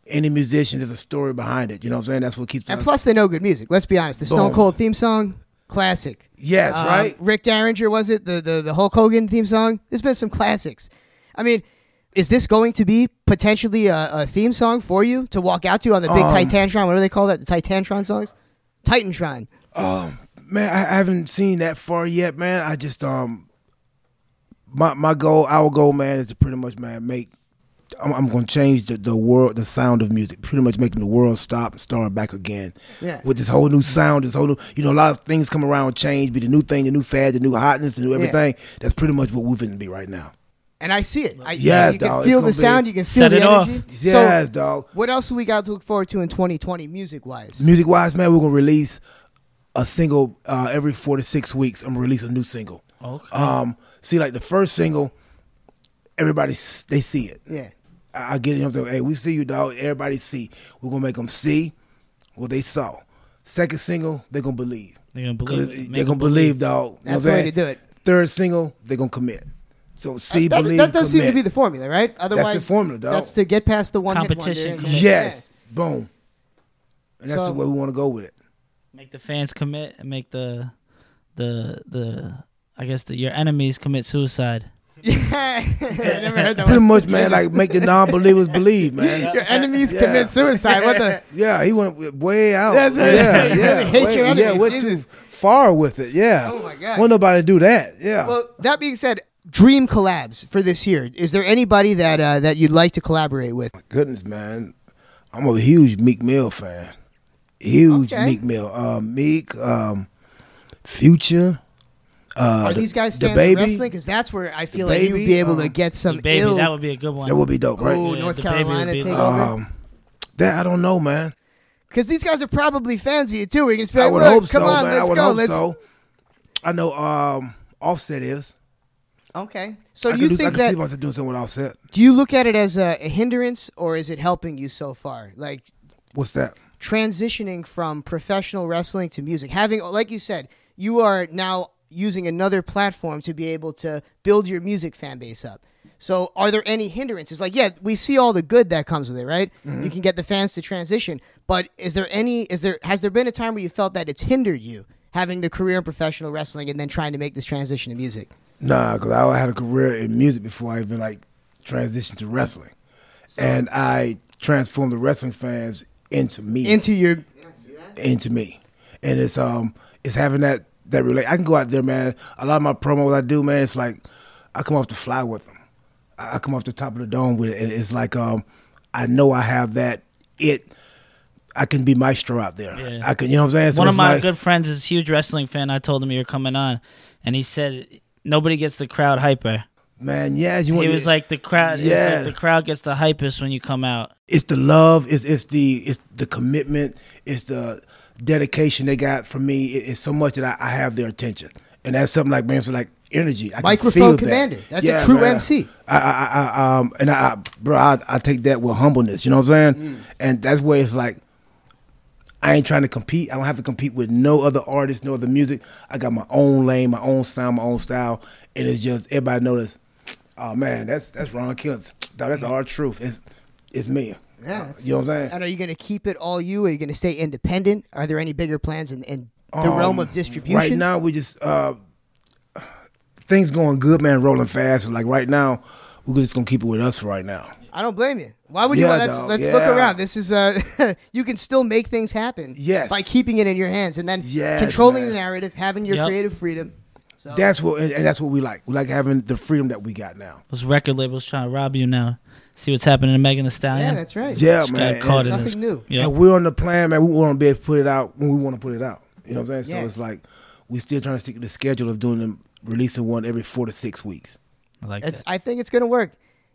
any musician, there's a story behind it. You know what I'm saying? That's what keeps And us. plus, they know good music. Let's be honest. The Stone Cold theme song, classic. Yes, Um, right? Rick Derringer was it the, the the Hulk Hogan theme song? There's been some classics. I mean, is this going to be potentially a, a theme song for you to walk out to on the big Um, Titantron? What do they call that? The Titantron songs? Titantron. Um, man, I haven't seen that far yet, man. I just um, my my goal, our goal, man, is to pretty much, man, make. I'm, I'm going to change the, the world, the sound of music, pretty much making the world stop and start back again. Yeah. With this whole new sound, this whole new, you know, a lot of things come around, change, be the new thing, the new fad, the new hotness, the new Yeah. everything. That's pretty much what we're going to be right now. And I see it. I, Yes, you can feel the sound. You can feel Set the it off. energy. Yes, So, dog. what else do we got to look forward to in 2020, music wise? Music wise, man, we're gonna release a single uh, every four to six weeks. I'm gonna release a new single. Okay. Um, see, like the first single, everybody they see it. Yeah. I, I get it. You know what I'm saying? Hey, we see you, dog. Everybody see. We're gonna make them see what they saw. Second single, they're gonna believe. They're gonna 'Cause believe. They're gonna believe, dog. You know That's the way to do it. Third single, they're gonna commit. So uh, see, that, believe, that does seem to be the formula, right? Otherwise, that's the formula, dog. That's to get past the one Competition, Hit wonder. commit. Yes, boom. And that's So- the way we want to go with it. Make the fans commit and make the the the I guess the, your enemies commit suicide. Yeah, I never heard that Pretty one. much, man, like make the non-believers believe, man. Your enemies Yeah. commit suicide. What the? Yeah, he went way out. That's right. yeah, yeah, hate way- your yeah, enemies, went Jesus. too far with it. Yeah. Oh, my God. Won't nobody do that. Yeah. Well, that being said, dream collabs for this year. Is there anybody that uh, that you'd like to collaborate with? My Goodness, man, I'm a huge Meek Mill fan. Huge Okay. Meek Mill. Uh, Meek, um, Future. Uh, Are the- these guys the fans baby? of wrestling? Because that's where I feel The like you would be able to uh, get some DaBaby, ill. that would be a good one. That would be dope, right? Oh, Yeah, North DaBaby would Carolina be take over. Um, that I don't know, man. Because these guys are probably fans of you too. We can just be I would "Look, hope come so, on, man. let's I would go, hope let's." so. I know um, Offset is. Okay. So I do you do, I think can that? see myself doing something with Offset. Do you look at it as a, a hindrance or is it helping you so far? Like What's that? transitioning from professional wrestling to music, having, like you said, you are now using another platform to be able to build your music fan base up. So, are there any hindrances? Like, yeah, we see all the good that comes with it, right? Mhm. You can get the fans to transition, but is there any? Is there has there been a time where you felt that it's hindered you having the career in professional wrestling and then trying to make this transition to music? Nah, because I had a career in music before I even like transitioned to wrestling, and I transformed the wrestling fans into me, Into your into me, and it's um it's having that that relate. I can go out there, man. A lot of my promos I do, man, it's like I come off the fly with them. I I come off the top of the dome with it, and it's like um I know I have that it. I can be maestro out there. Yeah. I can, you know what I'm saying. So One of my like- good friends is a huge wrestling fan. I told him you were coming on, and he said nobody gets the crowd hyper. Man, yeah, you he want- was like the crowd. Yeah, Yeah. like the crowd gets the hypest when you come out. it's the love, it's it's the it's the commitment, it's the dedication they got from me. It- it's so much that I, I have their attention, and that's something like man, it's like energy. I can Microphone feel that. commander. That's a true MC. I, I, I, I, um, and I, I bro, I, I take that with humbleness. You know what I'm saying? Mm. And that's where it's like. I ain't trying to compete. I don't have to compete with no other artist, no other music. I got my own lane, my own sound, my own style, and it's just everybody knows. Oh man, that's that's Ron Killings. That's R Truth. It's it's me. Yeah, it's- You know what I'm saying? And are you going to keep it all you? Are you going to stay independent? Are there any bigger plans in, in the realm Um, of distribution? Right now, we just uh, things going good, man. Rolling fast. Like right now, we're just gonna keep it with us for right now. I don't blame you. Why would you? Yeah, let's dog, let's look yeah. around. This is uh, you can still make things happen. Yes. by keeping it in your hands and then Yes, controlling man. the narrative, having your Yep. creative freedom. So That's what, and and that's what we like. We like having the freedom that we got now. Those record labels trying to rob you now. See what's happening to Megan Thee Stallion. Yeah, that's right. Yeah, She man. Got caught in And- this. new. Yep. And we're on the plan, man. We want to be able to put it out when we want to put it out. You know what I'm saying? Yeah. So it's like we still trying to stick to the schedule of doing them, releasing one every four to six weeks. I like It's, I think it's going to work.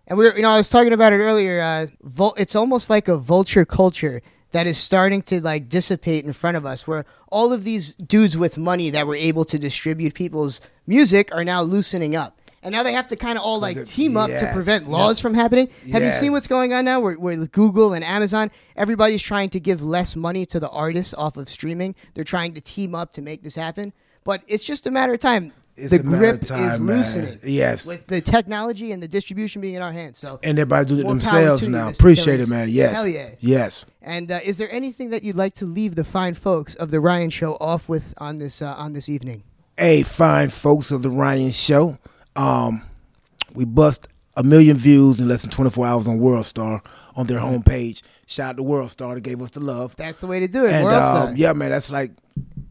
And we're, you know, I was talking about it earlier. Uh, vul- it's almost like a vulture culture that is starting to like dissipate in front of us, where all of these dudes with money that were able to distribute people's music are now loosening up. And now they have to kind of all like team up to prevent laws from happening. Have you seen what's going on now? Where, where Google and Amazon, everybody's trying to give less money to the artists off of streaming. They're trying to team up to make this happen. But it's just a matter of time. It's the a grip time, is man. loosening. Yes. With the technology and the distribution being in our hands. So And everybody do it themselves to you, now. Mr. Appreciate it, man. Yes. Hell yeah. Yes. And uh, is there anything that you'd like to leave the fine folks of the Ryan Show off with on this uh, on this evening? Hey, fine folks of the Ryan Show. Um, we bust a million views in less than 24 hours on World Star on their homepage. Shout out to World Star that gave us the love. That's the way to do it. And World um, yeah, man, that's like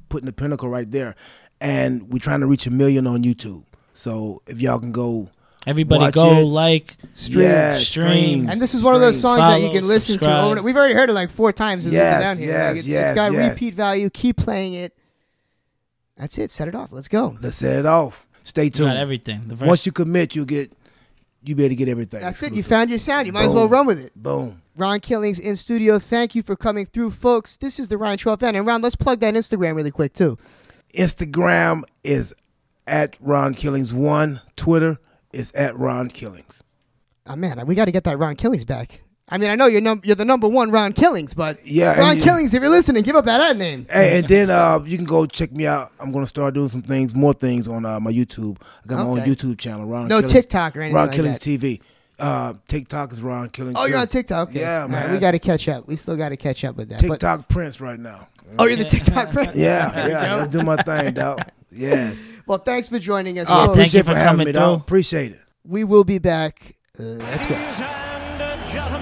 putting the pinnacle right there. And we're trying to reach a million on YouTube. So if y'all can go, Everybody watch go it. like, Stream. yeah, stream. And this is one of those songs that you can listen subscribe. to over. We've already heard it like four times Yes, down here. yes, Like, it's, yes, it's got yes. repeat value. Keep playing it. That's it. Set it off. Let's go. Let's set it off. Stay tuned. got everything. The verse- Once you commit, you get you better get everything. That's it. You found your sound. You might as well run with it. Boom. Ron Killings in studio. Thank you for coming through, folks. This is the Ryan Show FM. And Ron, let's plug that Instagram really quick too. Instagram is at Ron Killings one. Twitter is at Ron Killings. Oh man, we got to get that Ron Killings back. I mean, I know you're num- you're the number one Ron Killings, but Yeah, Ron you- Killings, if you're listening, give up that ad name. Hey, and then uh, you can go check me out. I'm gonna start doing some things, more things on uh, my YouTube. I got my own YouTube channel. Ron No Killings, TikTok or anything Ron like Killings that. TV. Uh, TikTok is Ron Killings. Oh, you're on TikTok. Okay. Yeah, man. right, we got to catch up. We still got to catch up with that. But- TikTok Prince right now. Oh, you're the TikTok friend. Yeah, yeah. I'm doing my thing, dog. Yeah. Well, thanks for joining us. Folks. appreciate for having me, dog. Appreciate it. We will be back. Uh, let's go.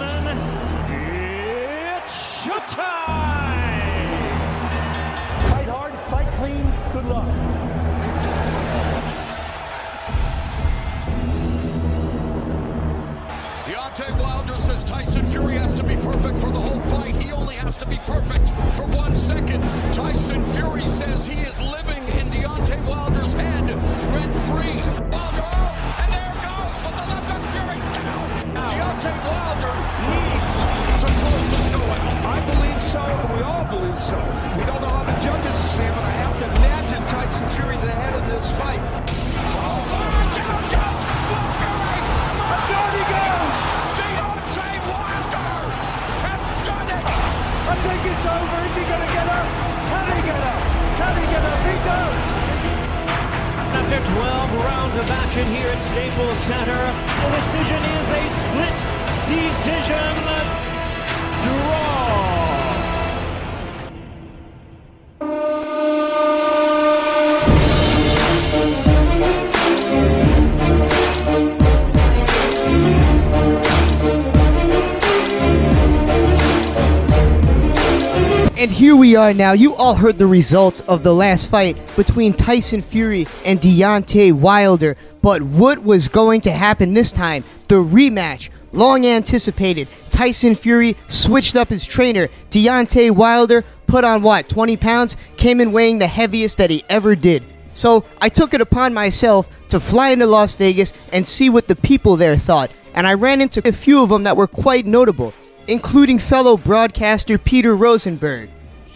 Has to be perfect for one second. Tyson Fury says he is living in Deontay Wilder's head, rent free. Wilder, and there goes with the left hook. Fury's down. Deontay Wilder needs to close the show out. I believe so, and we all believe so. We don't know how the judges see it, but I have to imagine Tyson Fury's ahead in this fight. Is he going to get up? Can he get up? Can he get up? He does. After 12 rounds of action here at Staples Center, the decision is a split decision And here we are now. You all heard the results of the last fight between Tyson Fury and Deontay Wilder. But what was going to happen this time? The rematch, long anticipated. Tyson Fury switched up his trainer. Deontay Wilder put on what, 20 pounds? Came in weighing the heaviest that he ever did. So I took it upon myself to fly into Las Vegas and see what the people there thought. And I ran into a few of them that were quite notable, including fellow broadcaster Peter Rosenberg,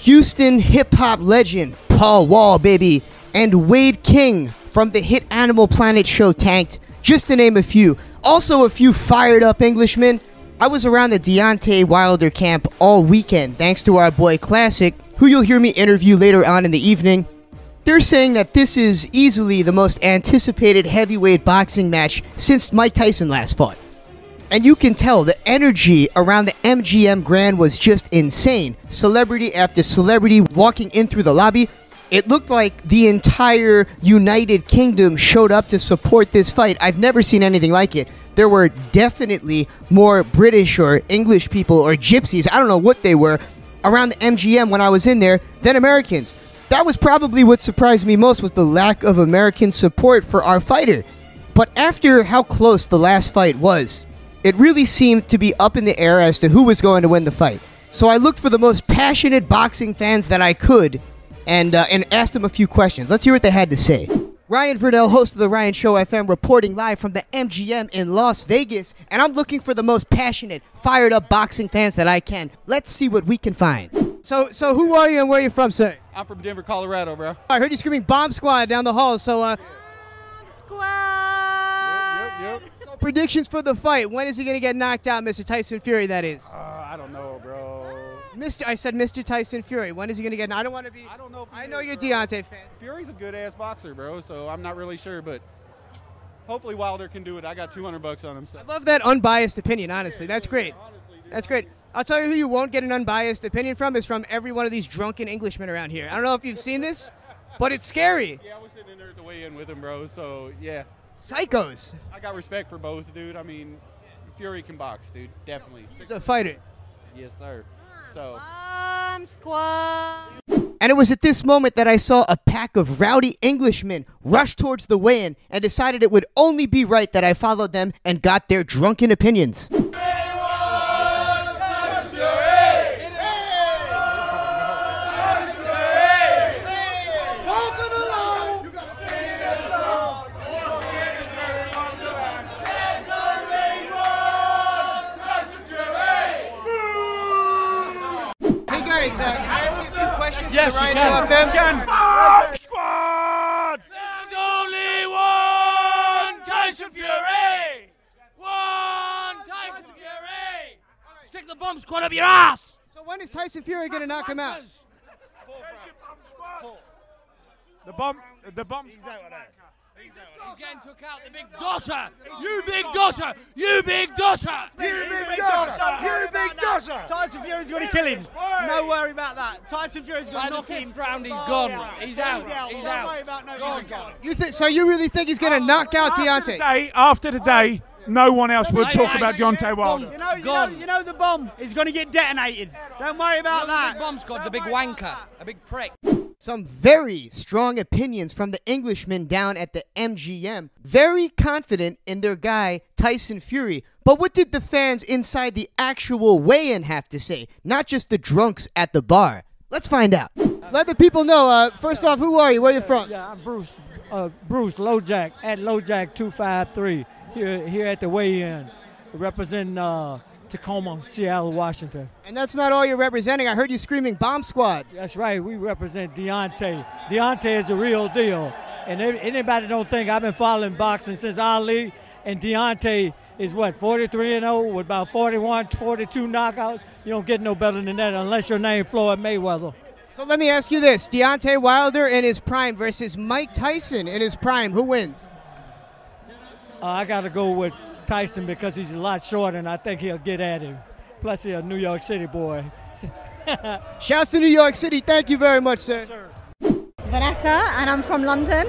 Houston hip hop legend Paul Wall, baby, and Wayde King from the hit Animal Planet show Tanked, just to name a few. Also, a few fired up Englishmen. I was around the Deontay Wilder camp all weekend, thanks to our boy Classic, who you'll hear me interview later on in the evening. They're saying that this is easily the most anticipated heavyweight boxing match since Mike Tyson last fought. And you can tell the energy around the MGM Grand was just insane. Celebrity after celebrity walking in through the lobby. It looked like the entire United Kingdom showed up to support this fight. I've never seen anything like it. There were definitely more British or English people or gypsies, I don't know what they were, around the MGM when I was in there than Americans. That was probably what surprised me most was the lack of American support for our fighter. But after how close the last fight was, it really seemed to be up in the air as to who was going to win the fight. So I looked for the most passionate boxing fans that I could and, uh, and asked them a few questions. Let's hear what they had to say. Ryan Vernell, host of the Ryan Show FM, reporting live from the MGM in Las Vegas, and I'm looking for the most passionate, fired up boxing fans that I can. Let's see what we can find. So, so who are you and where are you from, sir? I'm from Denver, Colorado, bro. I heard you screaming "Bomb Squad" down the hall. So, uh, Yep. so predictions for the fight. When is he gonna get knocked out, Mr. Tyson Fury? That is. Uh, I don't know, bro. Mr. I said Mr. Tyson Fury. When is he gonna get? I don't want to be. I don't know. I know you're a Deontay fan. Fury's a good ass boxer, bro. So I'm not really sure, but hopefully Wilder can do it. I got 200 bucks on him. So. I love that unbiased opinion. Honestly, that's great. That's great. I'll tell you who you won't get an unbiased opinion from is from every one of these drunken Englishmen around here. I don't know if you've seen this, but it's scary. Yeah, I was sitting in there at the weigh-in with him, bro. So yeah. Psychos. I got respect for both, dude. I mean, Fury can box, dude. Definitely. He's a fighter. Yes, sir. So. Bomb Squad. And it was at this moment that I saw a pack of rowdy Englishmen rush towards the weigh-in and decided it would only be right that I followed them and got their drunken opinions. Hey guys, uh, can I ask you a few questions Yes, the you Ryan can. Show FM? You can. Bomb Squad! There's only one Tyson Fury! One Tyson Fury! Stick the bomb squad up your ass! So when is Tyson Fury going to knock him out? The bomb, the bomb. He's getting took out, the big dosser! You big dosser! You big dosser! You big dosser! You big dosser! Tyson Fury's going to kill him. No worry about that. Tyson Fury's going to knock him. round, he's gone. He's out. He's out. worry about no Gone. gone. You think so? You really think he's going to oh, knock out Deontay? Today, after today, no one else would talk about Deontay Wilder. You know, you know, you know the bomb is going to get detonated. Don't worry about The that. big bomb squad's a big wanker, a big prick. Some very strong opinions from the Englishmen down at the MGM. Very confident in their guy, Tyson Fury. But what did the fans inside the actual weigh in have to say? Not just the drunks at the bar. Let's find out. Let the people know. Uh, first off, who are you? Where you from? Yeah, I'm Bruce. Uh, Bruce Lojack at Lojack two five three here here at the weigh-in, representing uh, Tacoma, Seattle, Washington. And that's not all you're representing. I heard you screaming Bomb Squad. That's right. We represent Deontay. Deontay is the real deal. And anybody don't think I've been following boxing since Ali, and Deontay is what 43 and 0 with about 41, 42 knockouts. You don't get no better than that unless your name Floyd Mayweather. So let me ask you this: Deontay Wilder in his prime versus Mike Tyson in his prime. Who wins? Uh, I got to go with Tyson because he's a lot shorter, and I think he'll get at him. Plus, he's a New York City boy. Shouts to New York City. Thank you very much, sir. Vanessa, and I'm from London.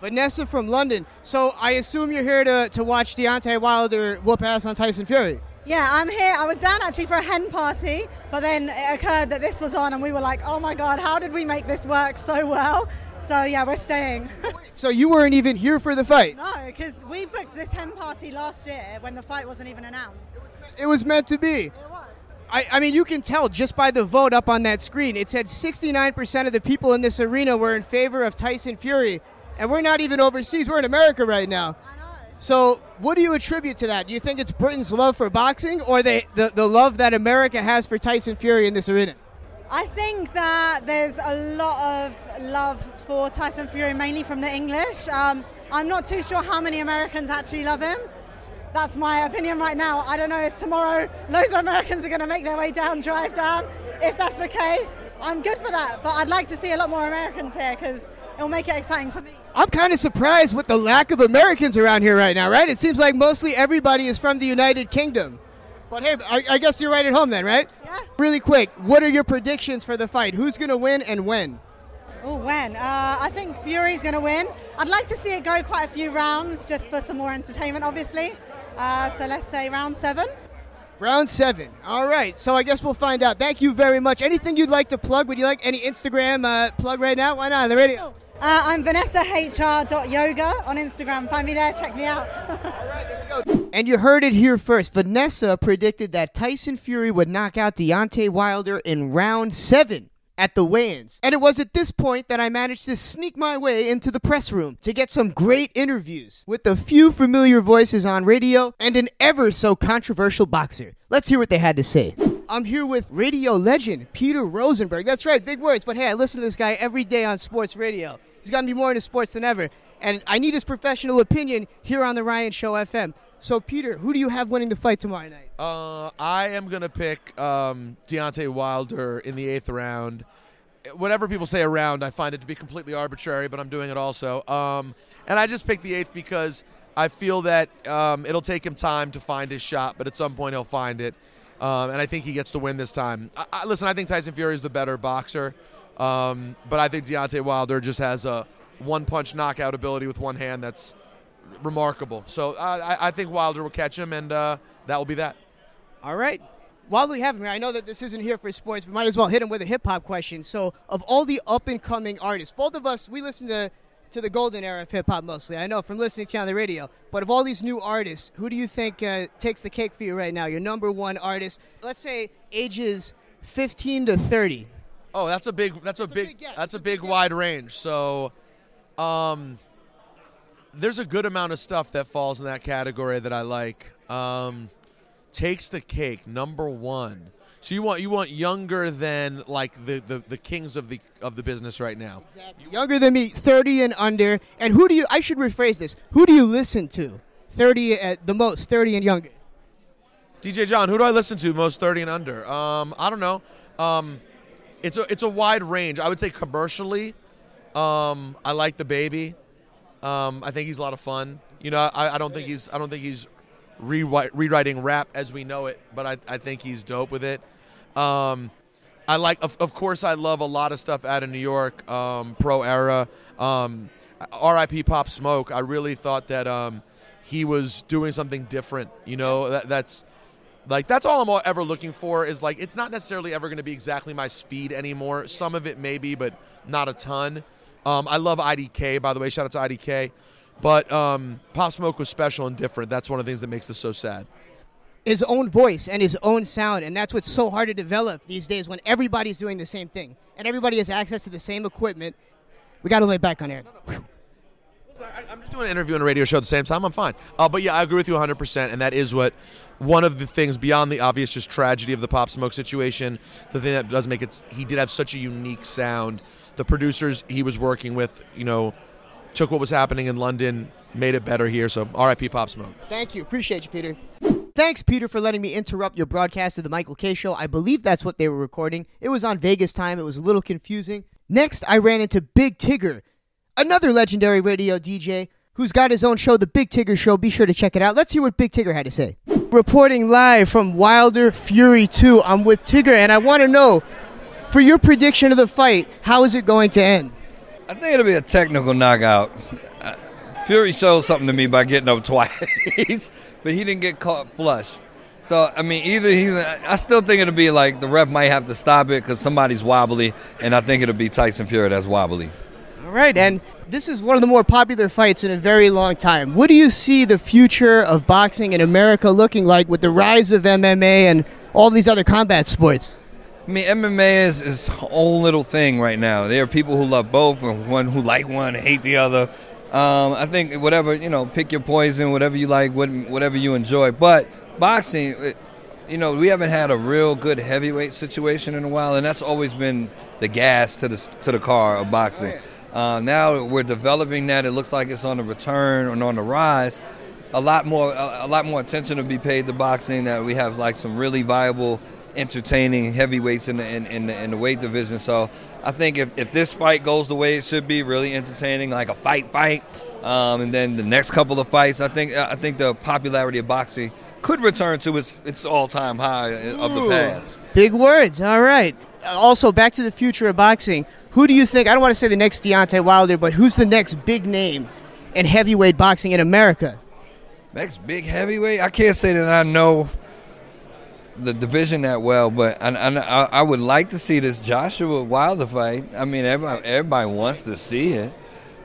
Vanessa from London. So I assume you're here to, to watch Deontay Wilder whoop ass on Tyson Fury. Yeah, I'm here. I was down actually for a hen party, but then it occurred that this was on, and we were like, oh my god, how did we make this work so well? So yeah, we're staying. So you weren't even here for the fight. no, because we booked this hen party last year when the fight wasn't even announced. It was meant to be. It was. I, I mean, you can tell just by the vote up on that screen. It said 69% of the people in this arena were in favor of Tyson Fury, and we're not even overseas. We're in America right now. So, what do you attribute to that? Do you think it's Britain's love for boxing, or the, the, the love that America has for Tyson Fury in this arena? I think that there's a lot of love for Tyson Fury, mainly from the English. Um, I'm not too sure how many Americans actually love him. That's my opinion right now. I don't know if tomorrow loads of Americans are going to make their way down, drive down. If that's the case, I'm good for that. But I'd like to see a lot more Americans here because it'll make it exciting for me. I'm kind of surprised with the lack of Americans around here right now, right? It seems like mostly everybody is from the United Kingdom. But hey, I, I guess you're right at home then, right? Yeah. Really quick, what are your predictions for the fight? Who's going to win and when? Oh, when? Uh, I think Fury's going to win. I'd like to see it go quite a few rounds just for some more entertainment, obviously. Uh, so let's say round seven. Round seven. All right. So I guess we'll find out. Thank you very much. Anything you'd like to plug? Would you like any Instagram uh, plug right now? Why not? On the radio. Uh, I'm VanessaHR.yoga on Instagram. Find me there, check me out. And you heard it here first. Vanessa predicted that Tyson Fury would knock out Deontay Wilder in round seven at the weigh-ins. And it was at this point that I managed to sneak my way into the press room to get some great interviews with a few familiar voices on radio and an ever so controversial boxer. Let's hear what they had to say. I'm here with radio legend Peter Rosenberg. That's right, big words, but hey, I listen to this guy every day on sports radio. He's got me more into sports than ever, and I need his professional opinion here on the Ryan Show FM. So, Peter, who do you have winning the fight tomorrow night? Uh, I am gonna pick um, Deontay Wilder in the eighth round. Whatever people say around, I find it to be completely arbitrary, but I'm doing it also. Um, and I just picked the eighth because I feel that um, it'll take him time to find his shot, but at some point he'll find it. Um, and I think he gets the win this time. I, I, listen, I think Tyson Fury is the better boxer, um, but I think Deontay Wilder just has a one-punch knockout ability with one hand that's remarkable. So I, I think Wilder will catch him, and uh, that will be that. All right. While we have him here, I know that this isn't here for sports, but might as well hit him with a hip hop question. So, of all the up and coming artists, both of us, we listen to, to the golden era of hip hop mostly. I know from listening to you on the radio. But of all these new artists, who do you think uh, takes the cake for you right now? Your number one artist, let's say ages 15 to 30. Oh, that's a big. That's, a big. that's a big, wide range. So, um, there's a good amount of stuff that falls in that category that I like. Um, takes the cake, number one. So you want you want younger than like the, the, the kings of the of the business right now. Exactly. Younger than me, 30 and under. And who do you, I should rephrase this, who do you listen to? 30 at the most, 30 and younger. DJ John, who do I listen to most 30 and under? Um, I don't know. Um, it's a it's a wide range. I would say commercially, um, I like DaBaby. Um, I think he's a lot of fun. You know, I, I don't think he's I don't think he's rewriting rap as we know it, but I, I think he's dope with it. Um, I like, of, of course, I love a lot of stuff out of New York, um, Pro Era. Um, R.I.P. Pop Smoke. I really thought that um, he was doing something different. You know, that, that's like that's all I'm ever looking for is like it's not necessarily ever going to be exactly my speed anymore. Some of it maybe, but not a ton. Um, I love IDK, by the way. Shout out to IDK. But um, Pop Smoke was special and different. That's one of the things that makes this so sad. His own voice and his own sound, and that's what's so hard to develop these days when everybody's doing the same thing and everybody has access to the same equipment. We got to lay back on air. I'm just doing an interview and a radio show at the same time. I'm fine. Uh, but yeah, I agree with you 100%. And that is what one of the things beyond the obvious just tragedy of the Pop Smoke situation. The thing that does make it, he did have such a unique sound. The producers he was working with, you know, took what was happening in London, made it better here. So RIP Pop Smoke. Thank you. Appreciate you, Peter. Thanks, Peter, for letting me interrupt your broadcast of the Michael Kay Show. I believe that's what they were recording. It was on Vegas time. It was a little confusing. Next, I ran into Big Tigger, another legendary radio DJ who's got his own show, The Big Tigger Show. Be sure to check it out. Let's hear what Big Tigger had to say. Reporting live from Wilder Fury 2, I'm with Tigger, and I want to know, for your prediction of the fight, how is it going to end? I think it'll be a technical knockout. Uh, Fury showed something to me by getting up twice, but he didn't get caught flush. So I mean, either he's. I still think it'll be like the ref might have to stop it because somebody's wobbly, and I think it'll be Tyson Fury that's wobbly. All right, and this is one of the more popular fights in a very long time. What do you see the future of boxing in America looking like with the rise of MMA and all these other combat sports? I mean, MMA is is its own little thing right now. There are people who love both, and one who like one and hate the other. Um, I think whatever you know, pick your poison, whatever you like, whatever you enjoy. But boxing, it, you know, we haven't had a real good heavyweight situation in a while, and that's always been the gas to the to the car of boxing. Uh, now we're developing that. It looks like it's on the return and on the rise. A lot more, a, a lot more attention to be paid to boxing. That we have like some really viable, entertaining heavyweights in the in, in, the, in the weight division. So I think if, if this fight goes the way it should be, really entertaining, like a fight fight, um, and then the next couple of fights, I think I think the popularity of boxing could return to its its all time high of the past. Big words. All right. Uh, Also, back to the future of boxing. Who do you think? I don't want to say the next Deontay Wilder, but who's the next big name in heavyweight boxing in America? Next big heavyweight, I can't say that I know the division that well, but I, I, I would like to see this Joshua Wilder fight. I mean, everybody, everybody wants to see it.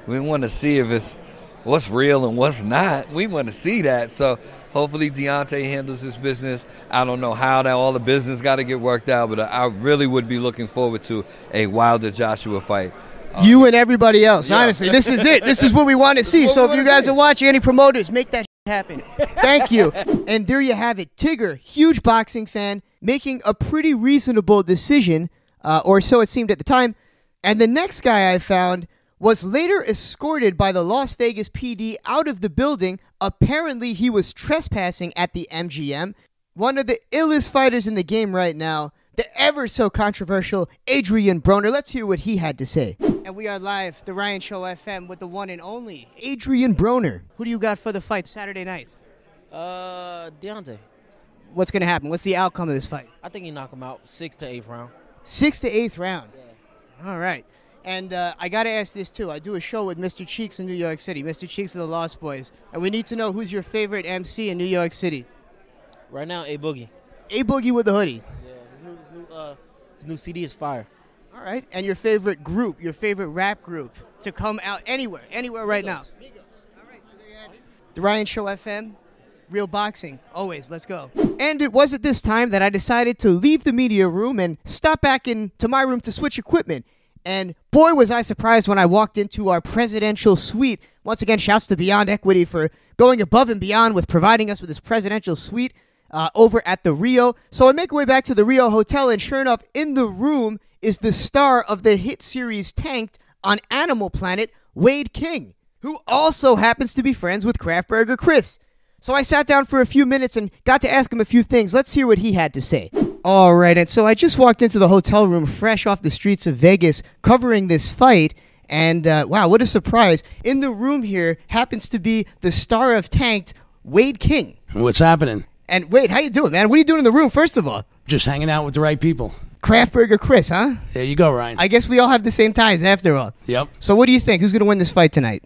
We want to see if it's what's real and what's not. We want to see that. So hopefully Deontay handles his business. I don't know how that all the business got to get worked out, but I really would be looking forward to a Wilder Joshua fight. you and everybody else. yeah. Honestly, this is it. This is what we want to see. So if you guys see. are watching, any promoters, make that happen. Thank you. And there you have it. Tigger, huge boxing fan, making a pretty reasonable decision, uh, or so it seemed at the time. And the next guy I found was later escorted by the Las Vegas PD out of the building. Apparently, he was trespassing at the MGM. One of the illest fighters in the game right now, the ever so controversial Adrian Broner. Let's hear what he had to say. And we are live, the Ryan Show FM, with the one and only Adrian Broner. Who do you got for the fight Saturday night? Uh, Deontay. What's going to happen? What's the outcome of this fight? I think he knock him out six to eighth round. Sixth to eighth round. All right. And uh, I got to ask this too. I do a show with Mr. Cheeks in New York City, Mr. Cheeks of the Lost Boyz. And we need to know who's your favorite MC in New York City. Right now, A Boogie. A Boogie with the hoodie. Yeah, his new, his new, uh, his new CD is fire. All right. And your favorite group, your favorite rap group to come out anywhere, anywhere right now. Migos, all right. The Ryan Show FM, real boxing, always. Let's go. And it was at this time that I decided to leave the media room and stop back into my room to switch equipment. And boy, was I surprised when I walked into our presidential suite. Once again, shouts to Beyond Equity for going above and beyond with providing us with this presidential suite uh, over at the Rio. So I make my way back to the Rio Hotel, and sure enough, in the room is the star of the hit series Tanked on Animal Planet, Wayde King, who also happens to be friends with Kraft Burger Chris. So I sat down for a few minutes and got to ask him a few things. Let's hear what he had to say. All right, and so I just walked into the hotel room fresh off the streets of Vegas covering this fight. And uh, wow, what a surprise. In the room here happens to be the star of Tanked, Wayde King. What's happening? And Wayde, how you doing, man? What are you doing in the room, first of all? Just hanging out with the right people. Kraft Burger Chris, huh? There you go, Ryan. I guess we all have the same ties after all. Yep. So what do you think? Who's going to win this fight tonight?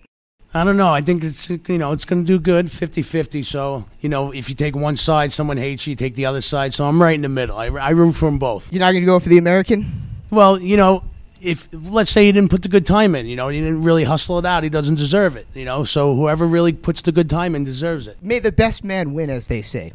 I don't know. I think it's you know it's going to do good, 50-50. So you know if you take one side, someone hates you. You take the other side. So I'm right in the middle. I, I root for them both. You're not going to go for the American? Well, you know, if let's say he didn't put the good time in, you know, he didn't really hustle it out. He doesn't deserve it. You know, so whoever really puts the good time in deserves it. May the best man win, as they say.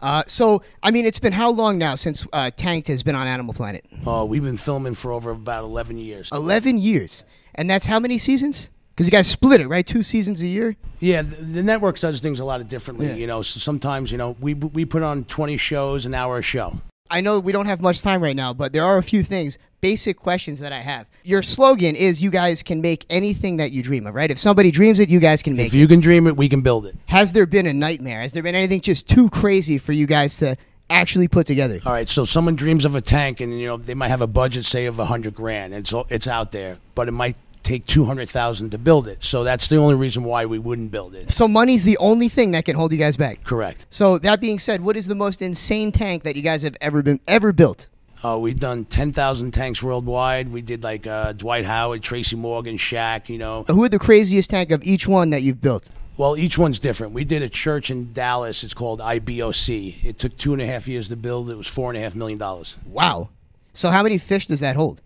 Uh, so, I mean, it's been how long now since uh, Tanked has been on Animal Planet? Oh, we've been filming for over about 11 years. 11 years. And that's how many seasons? Because you guys split it, right? Two seasons a year? Yeah, the, the network does things a lot of differently. Yeah. You know, so sometimes you know we we put on 20 shows an hour a show. I know we don't have much time right now, but there are a few things, basic questions that I have. Your slogan is you guys can make anything that you dream of, right? If somebody dreams it, you guys can make If it. you can dream it, we can build it. Has there been a nightmare? Has there been anything just too crazy for you guys to actually put together? All right, so someone dreams of a tank, and you know they might have a budget, say, of a hundred grand. And so it's out there, but it might take two hundred thousand to build it. So that's the only reason why we wouldn't build it. So money's the only thing that can hold you guys back. Correct. So that being said, what is the most insane tank that you guys have ever been ever built? Uh, we've done ten thousand tanks worldwide. We did like uh, Dwight Howard, Tracy Morgan, Shaq. You know, Who are the craziest tank of each one that you've built? Well, each one's different. We did a church in Dallas. It's called IBOC. It took two and a half years to build. It was four and a half million dollars. Wow. So how many fish does that hold?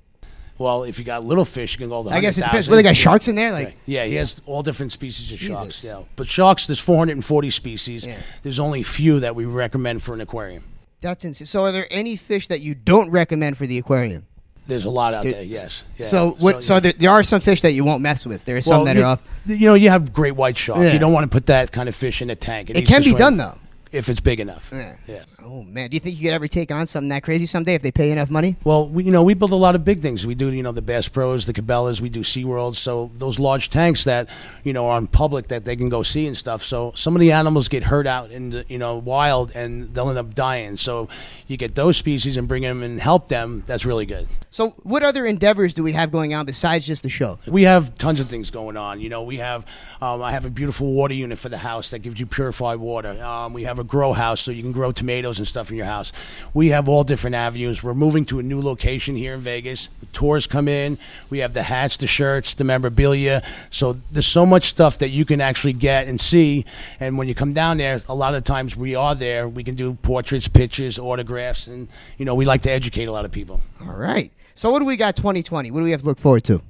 Well, if you got little fish, you can go. The I guess it depends. Well, they got sharks in there, like- Right. yeah, he has all different species of sharks. Jesus. Yeah, but sharks, there's 440 species. Yeah. There's only a few that we recommend for an aquarium. That's insane. So are there any fish that you don't recommend for the aquarium? There's a lot out There- there. Yes. Yeah. So what? So, yeah. there, there are some fish that you won't mess with. There are some Well, that you, are off. You know, you have great white shark. You don't want to put that kind of fish in a tank. It needs can be swim done though. If it's big enough. Yeah. Yeah. Oh man, do you think you could ever take on something that crazy someday if they pay enough money? Well, we, you know, we build a lot of big things. We do, you know, the Bass Pros, the Cabela's, we do SeaWorld. So those large tanks that, you know, are on public that they can go see and stuff. So some of the animals get hurt out in the, you know, wild and they'll end up dying. So you get those species and bring them and help them. That's really good. So what other endeavors do we have going on besides just the show? We have tons of things going on. You know, we have, um, I have a beautiful water unit for the house that gives you purified water. Um, we have a grow house so you can grow tomatoes and stuff in your house. We have all different avenues. We're moving to a new location here in Vegas. The Tours come in. We have the hats, the shirts, the memorabilia. So there's so much stuff that you can actually get and see. And when you come down there, a lot of times we are there. We can do portraits, pictures, autographs, and you know we like to educate a lot of people. All right. So what do we got 2020? What do we have to look forward to?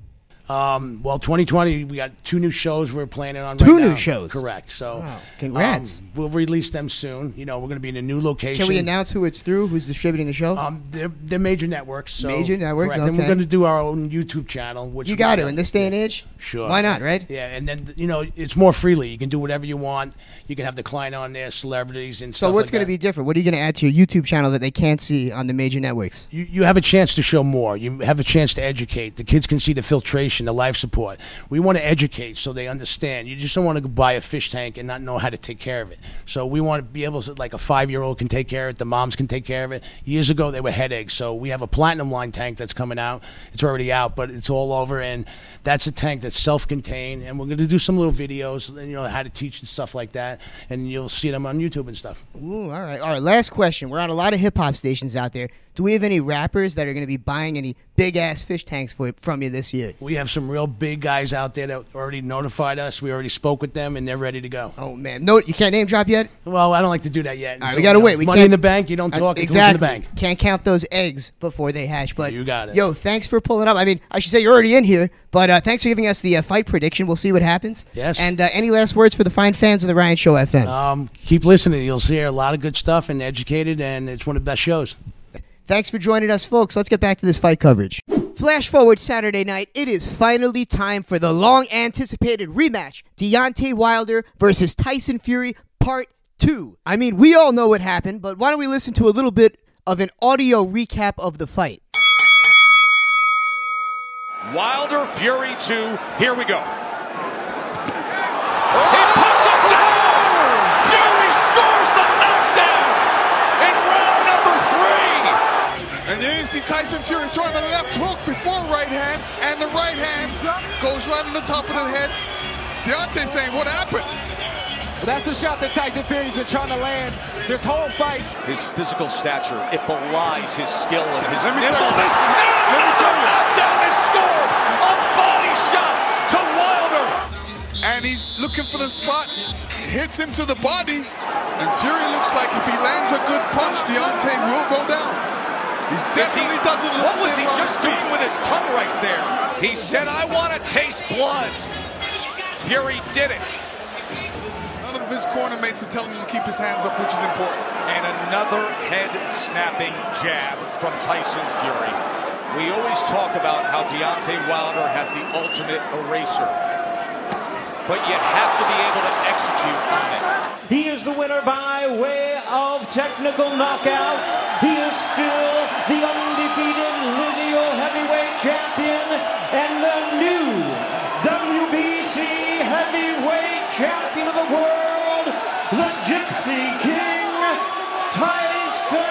Um, well, 2020, we got two new shows we're planning on. Two right new now. shows? correct. So, Wow. Congrats. um, we'll release them soon. You know, we're going to be in a new location. Can we announce who it's through? Who's distributing the show? Um, they're, they're major networks. So Major networks, correct. And we're going to do our own YouTube channel. Which you got to in this day and age. Sure. Why not? Right? Yeah, and then you know it's more freely. You can do whatever you want. You can have the client on there, celebrities and So what's like going to be different? What are you going to add to your YouTube channel that they can't see on the major networks? you, you have a chance to show more. You have a chance to educate. The kids can see the filtration, the life support. We want to educate so they understand. You just don't want to buy a fish tank and not know how to take care of it. So we want to be able to, like a five year old can take care of it, the moms can take care of it. Years ago, they were headaches. So we have a platinum line tank that's coming out. It's already out, but it's all over. And that's a tank that's self contained. And we're going to do some little videos, you know, how to teach and stuff like that. And you'll see them on YouTube and stuff. Ooh, all right. All right. Last question. We're on a lot of hip hop stations out there. Do we have any rappers that are going to be buying any big ass fish tanks for, from you this year? We have some real big guys out there that already notified us. We already spoke with them, and they're ready to go. Oh man, no, you can't name drop yet. Well, I don't like to do that yet. All right, we gotta you know, wait. We money in the bank. You don't Uh, talk until exactly. in the bank. Can't count those eggs before they hatch. But You got it. Yo, thanks for pulling up. I mean, I should say you're already in here, but uh, thanks for giving us the uh, fight prediction. We'll see what happens. Yes. And uh, any last words for the fine fans of the Ryan Show FM? Um, keep listening. You'll hear a lot of good stuff and educated, and it's one of the best shows. Thanks for joining us, folks. Let's get back to this fight coverage. Flash forward Saturday night. It is finally time for the long anticipated rematch Deontay Wilder versus Tyson Fury, part two. I mean, we all know what happened, but why don't we listen to a little bit of an audio recap of the fight? Wilder Fury 2. Here we go. And then you see Tyson Fury throwing the left hook before right hand, and the right hand goes right on the top of the head. Deontay saying, what happened? Well, that's the shot that Tyson Fury's been trying to land this whole fight. His physical stature, it belies his skill and his Let me tell you nimbleness. Let me tell you. knockdown is scored. A body shot to Wilder. And he's looking for the spot, hits him to the body, and Fury looks like if he lands a good punch, Deontay will go down. He Is he- doesn't look What was he just doing with his tongue right there? He said, I want to taste blood. Fury did it. None of his corner mates are telling him to keep his hands up, which is important. And another head snapping jab from Tyson Fury. We always talk about how Deontay Wilder has the ultimate eraser. but you have to be able to execute on it. He is the winner by way of technical knockout. He is still the undefeated lineal heavyweight champion and the new WBC heavyweight champion of the world, the Gypsy King, Tyson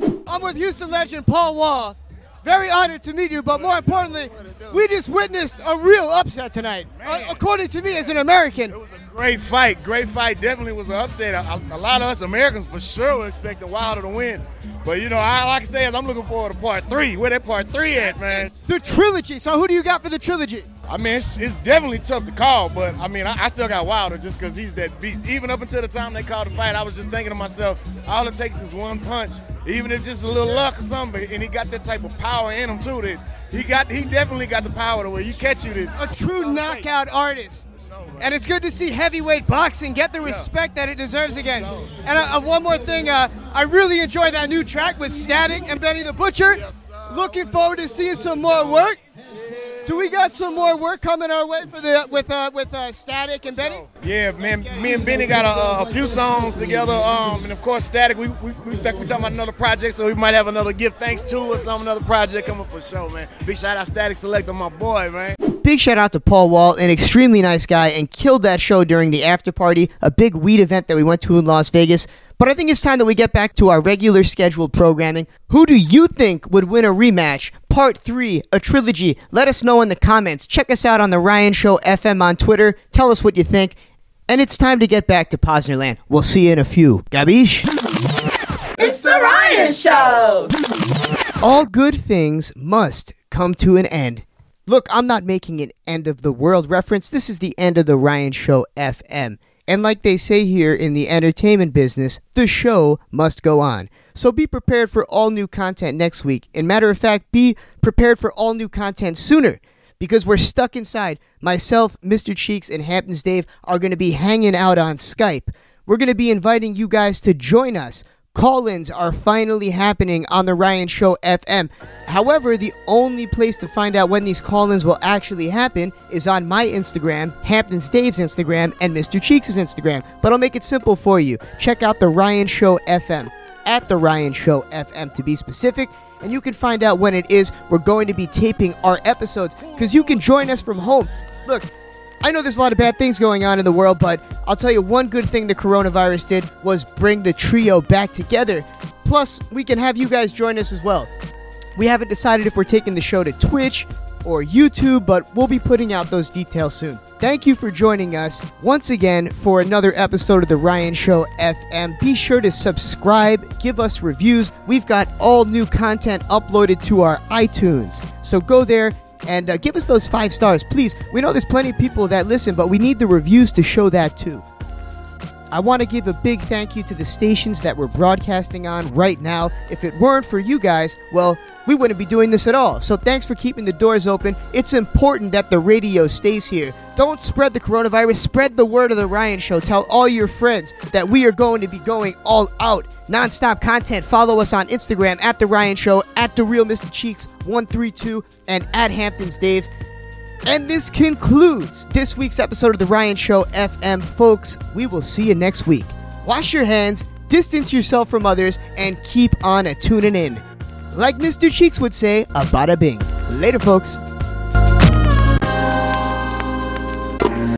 Fury. I'm with Houston legend Paul Wall. Very honored to meet you, but more importantly, we just witnessed a real upset tonight. Uh, according to me, as an American. Great fight, great fight. Definitely was an upset. A, a lot of us Americans for sure were expecting Wilder to win. But you know, I like I say, is I'm looking forward to part three. Where that part three at, man? The trilogy. So who do you got for the trilogy? I mean, it's, it's definitely tough to call, but I mean, I, I still got Wilder just because he's that beast. Even up until the time they called the fight, I was just thinking to myself, all it takes is one punch, even if just a little luck or something. And he got that type of power in him too. That he got, he definitely got the power to where you catch you. That, A true knockout artist. And it's good to see heavyweight boxing get the respect that it deserves again. And uh, uh, one more thing, uh, I really enjoyed that new track with Statik and Benny the Butcher. Looking forward to seeing some more work. Do we got some more work coming our way for the with uh, with uh, Statik and Benny? Yeah, man. Me and Benny got a, a few songs together, um, and of course, Statik. We we, we think we talking about another project, so we might have another give thanks to or some another project coming for sure, man. Big shout out Statik Selektah, my boy, man. Big shout out to Paul Wall, an extremely nice guy, and killed that show during the after party, a big weed event that we went to in Las Vegas. But I think it's time that we get back to our regular scheduled programming. Who do you think would win a rematch? Part 3, a trilogy. Let us know in the comments. Check us out on The Ryan Show FM on Twitter. Tell us what you think. And it's time to get back to Posnerland. We'll see you in a few. Gabish? It's the Ryan Show. All good things must come to an end. Look, I'm not making an end of the world reference. This is the end of the Ryan Show FM. And like they say here in the entertainment business, the show must go on. So be prepared for all new content next week. And matter of fact, be prepared for all new content sooner because we're stuck inside. Myself, Mr. Cheeks, and Hamptons Dave are going to be hanging out on Skype. We're going to be inviting you guys to join us. Call ins are finally happening on the Ryan Show FM. However, the only place to find out when these call ins will actually happen is on my Instagram, Hamptons Dave's Instagram, and Mr. Cheeks' Instagram. But I'll make it simple for you. Check out the Ryan Show FM, at the Ryan Show FM to be specific, and you can find out when it is we're going to be taping our episodes because you can join us from home. Look, I know there's a lot of bad things going on in the world, but I'll tell you one good thing the coronavirus did was bring the trio back together. Plus, we can have you guys join us as well. We haven't decided if we're taking the show to Twitch or YouTube, but we'll be putting out those details soon. Thank you for joining us once again for another episode of The Ryan Show FM. Be sure to subscribe, give us reviews. We've got all new content uploaded to our iTunes. So go there and uh, give us those five stars, please. We know there's plenty of people that listen, but we need the reviews to show that too. I want to give a big thank you to the stations that we're broadcasting on right now. If it weren't for you guys, well, we wouldn't be doing this at all. So thanks for keeping the doors open. It's important that the radio stays here. Don't spread the coronavirus, spread the word of the Ryan Show. Tell all your friends that we are going to be going all out. Non-stop content. Follow us on Instagram at the Ryan Show, at the Real Mr. Cheeks 132, and at Hamptons Dave. And this concludes this week's episode of the Ryan Show FM. Folks, we will see you next week. Wash your hands, distance yourself from others, and keep on tuning in. Like Mr. Cheeks would say, a bada bing. Later, folks.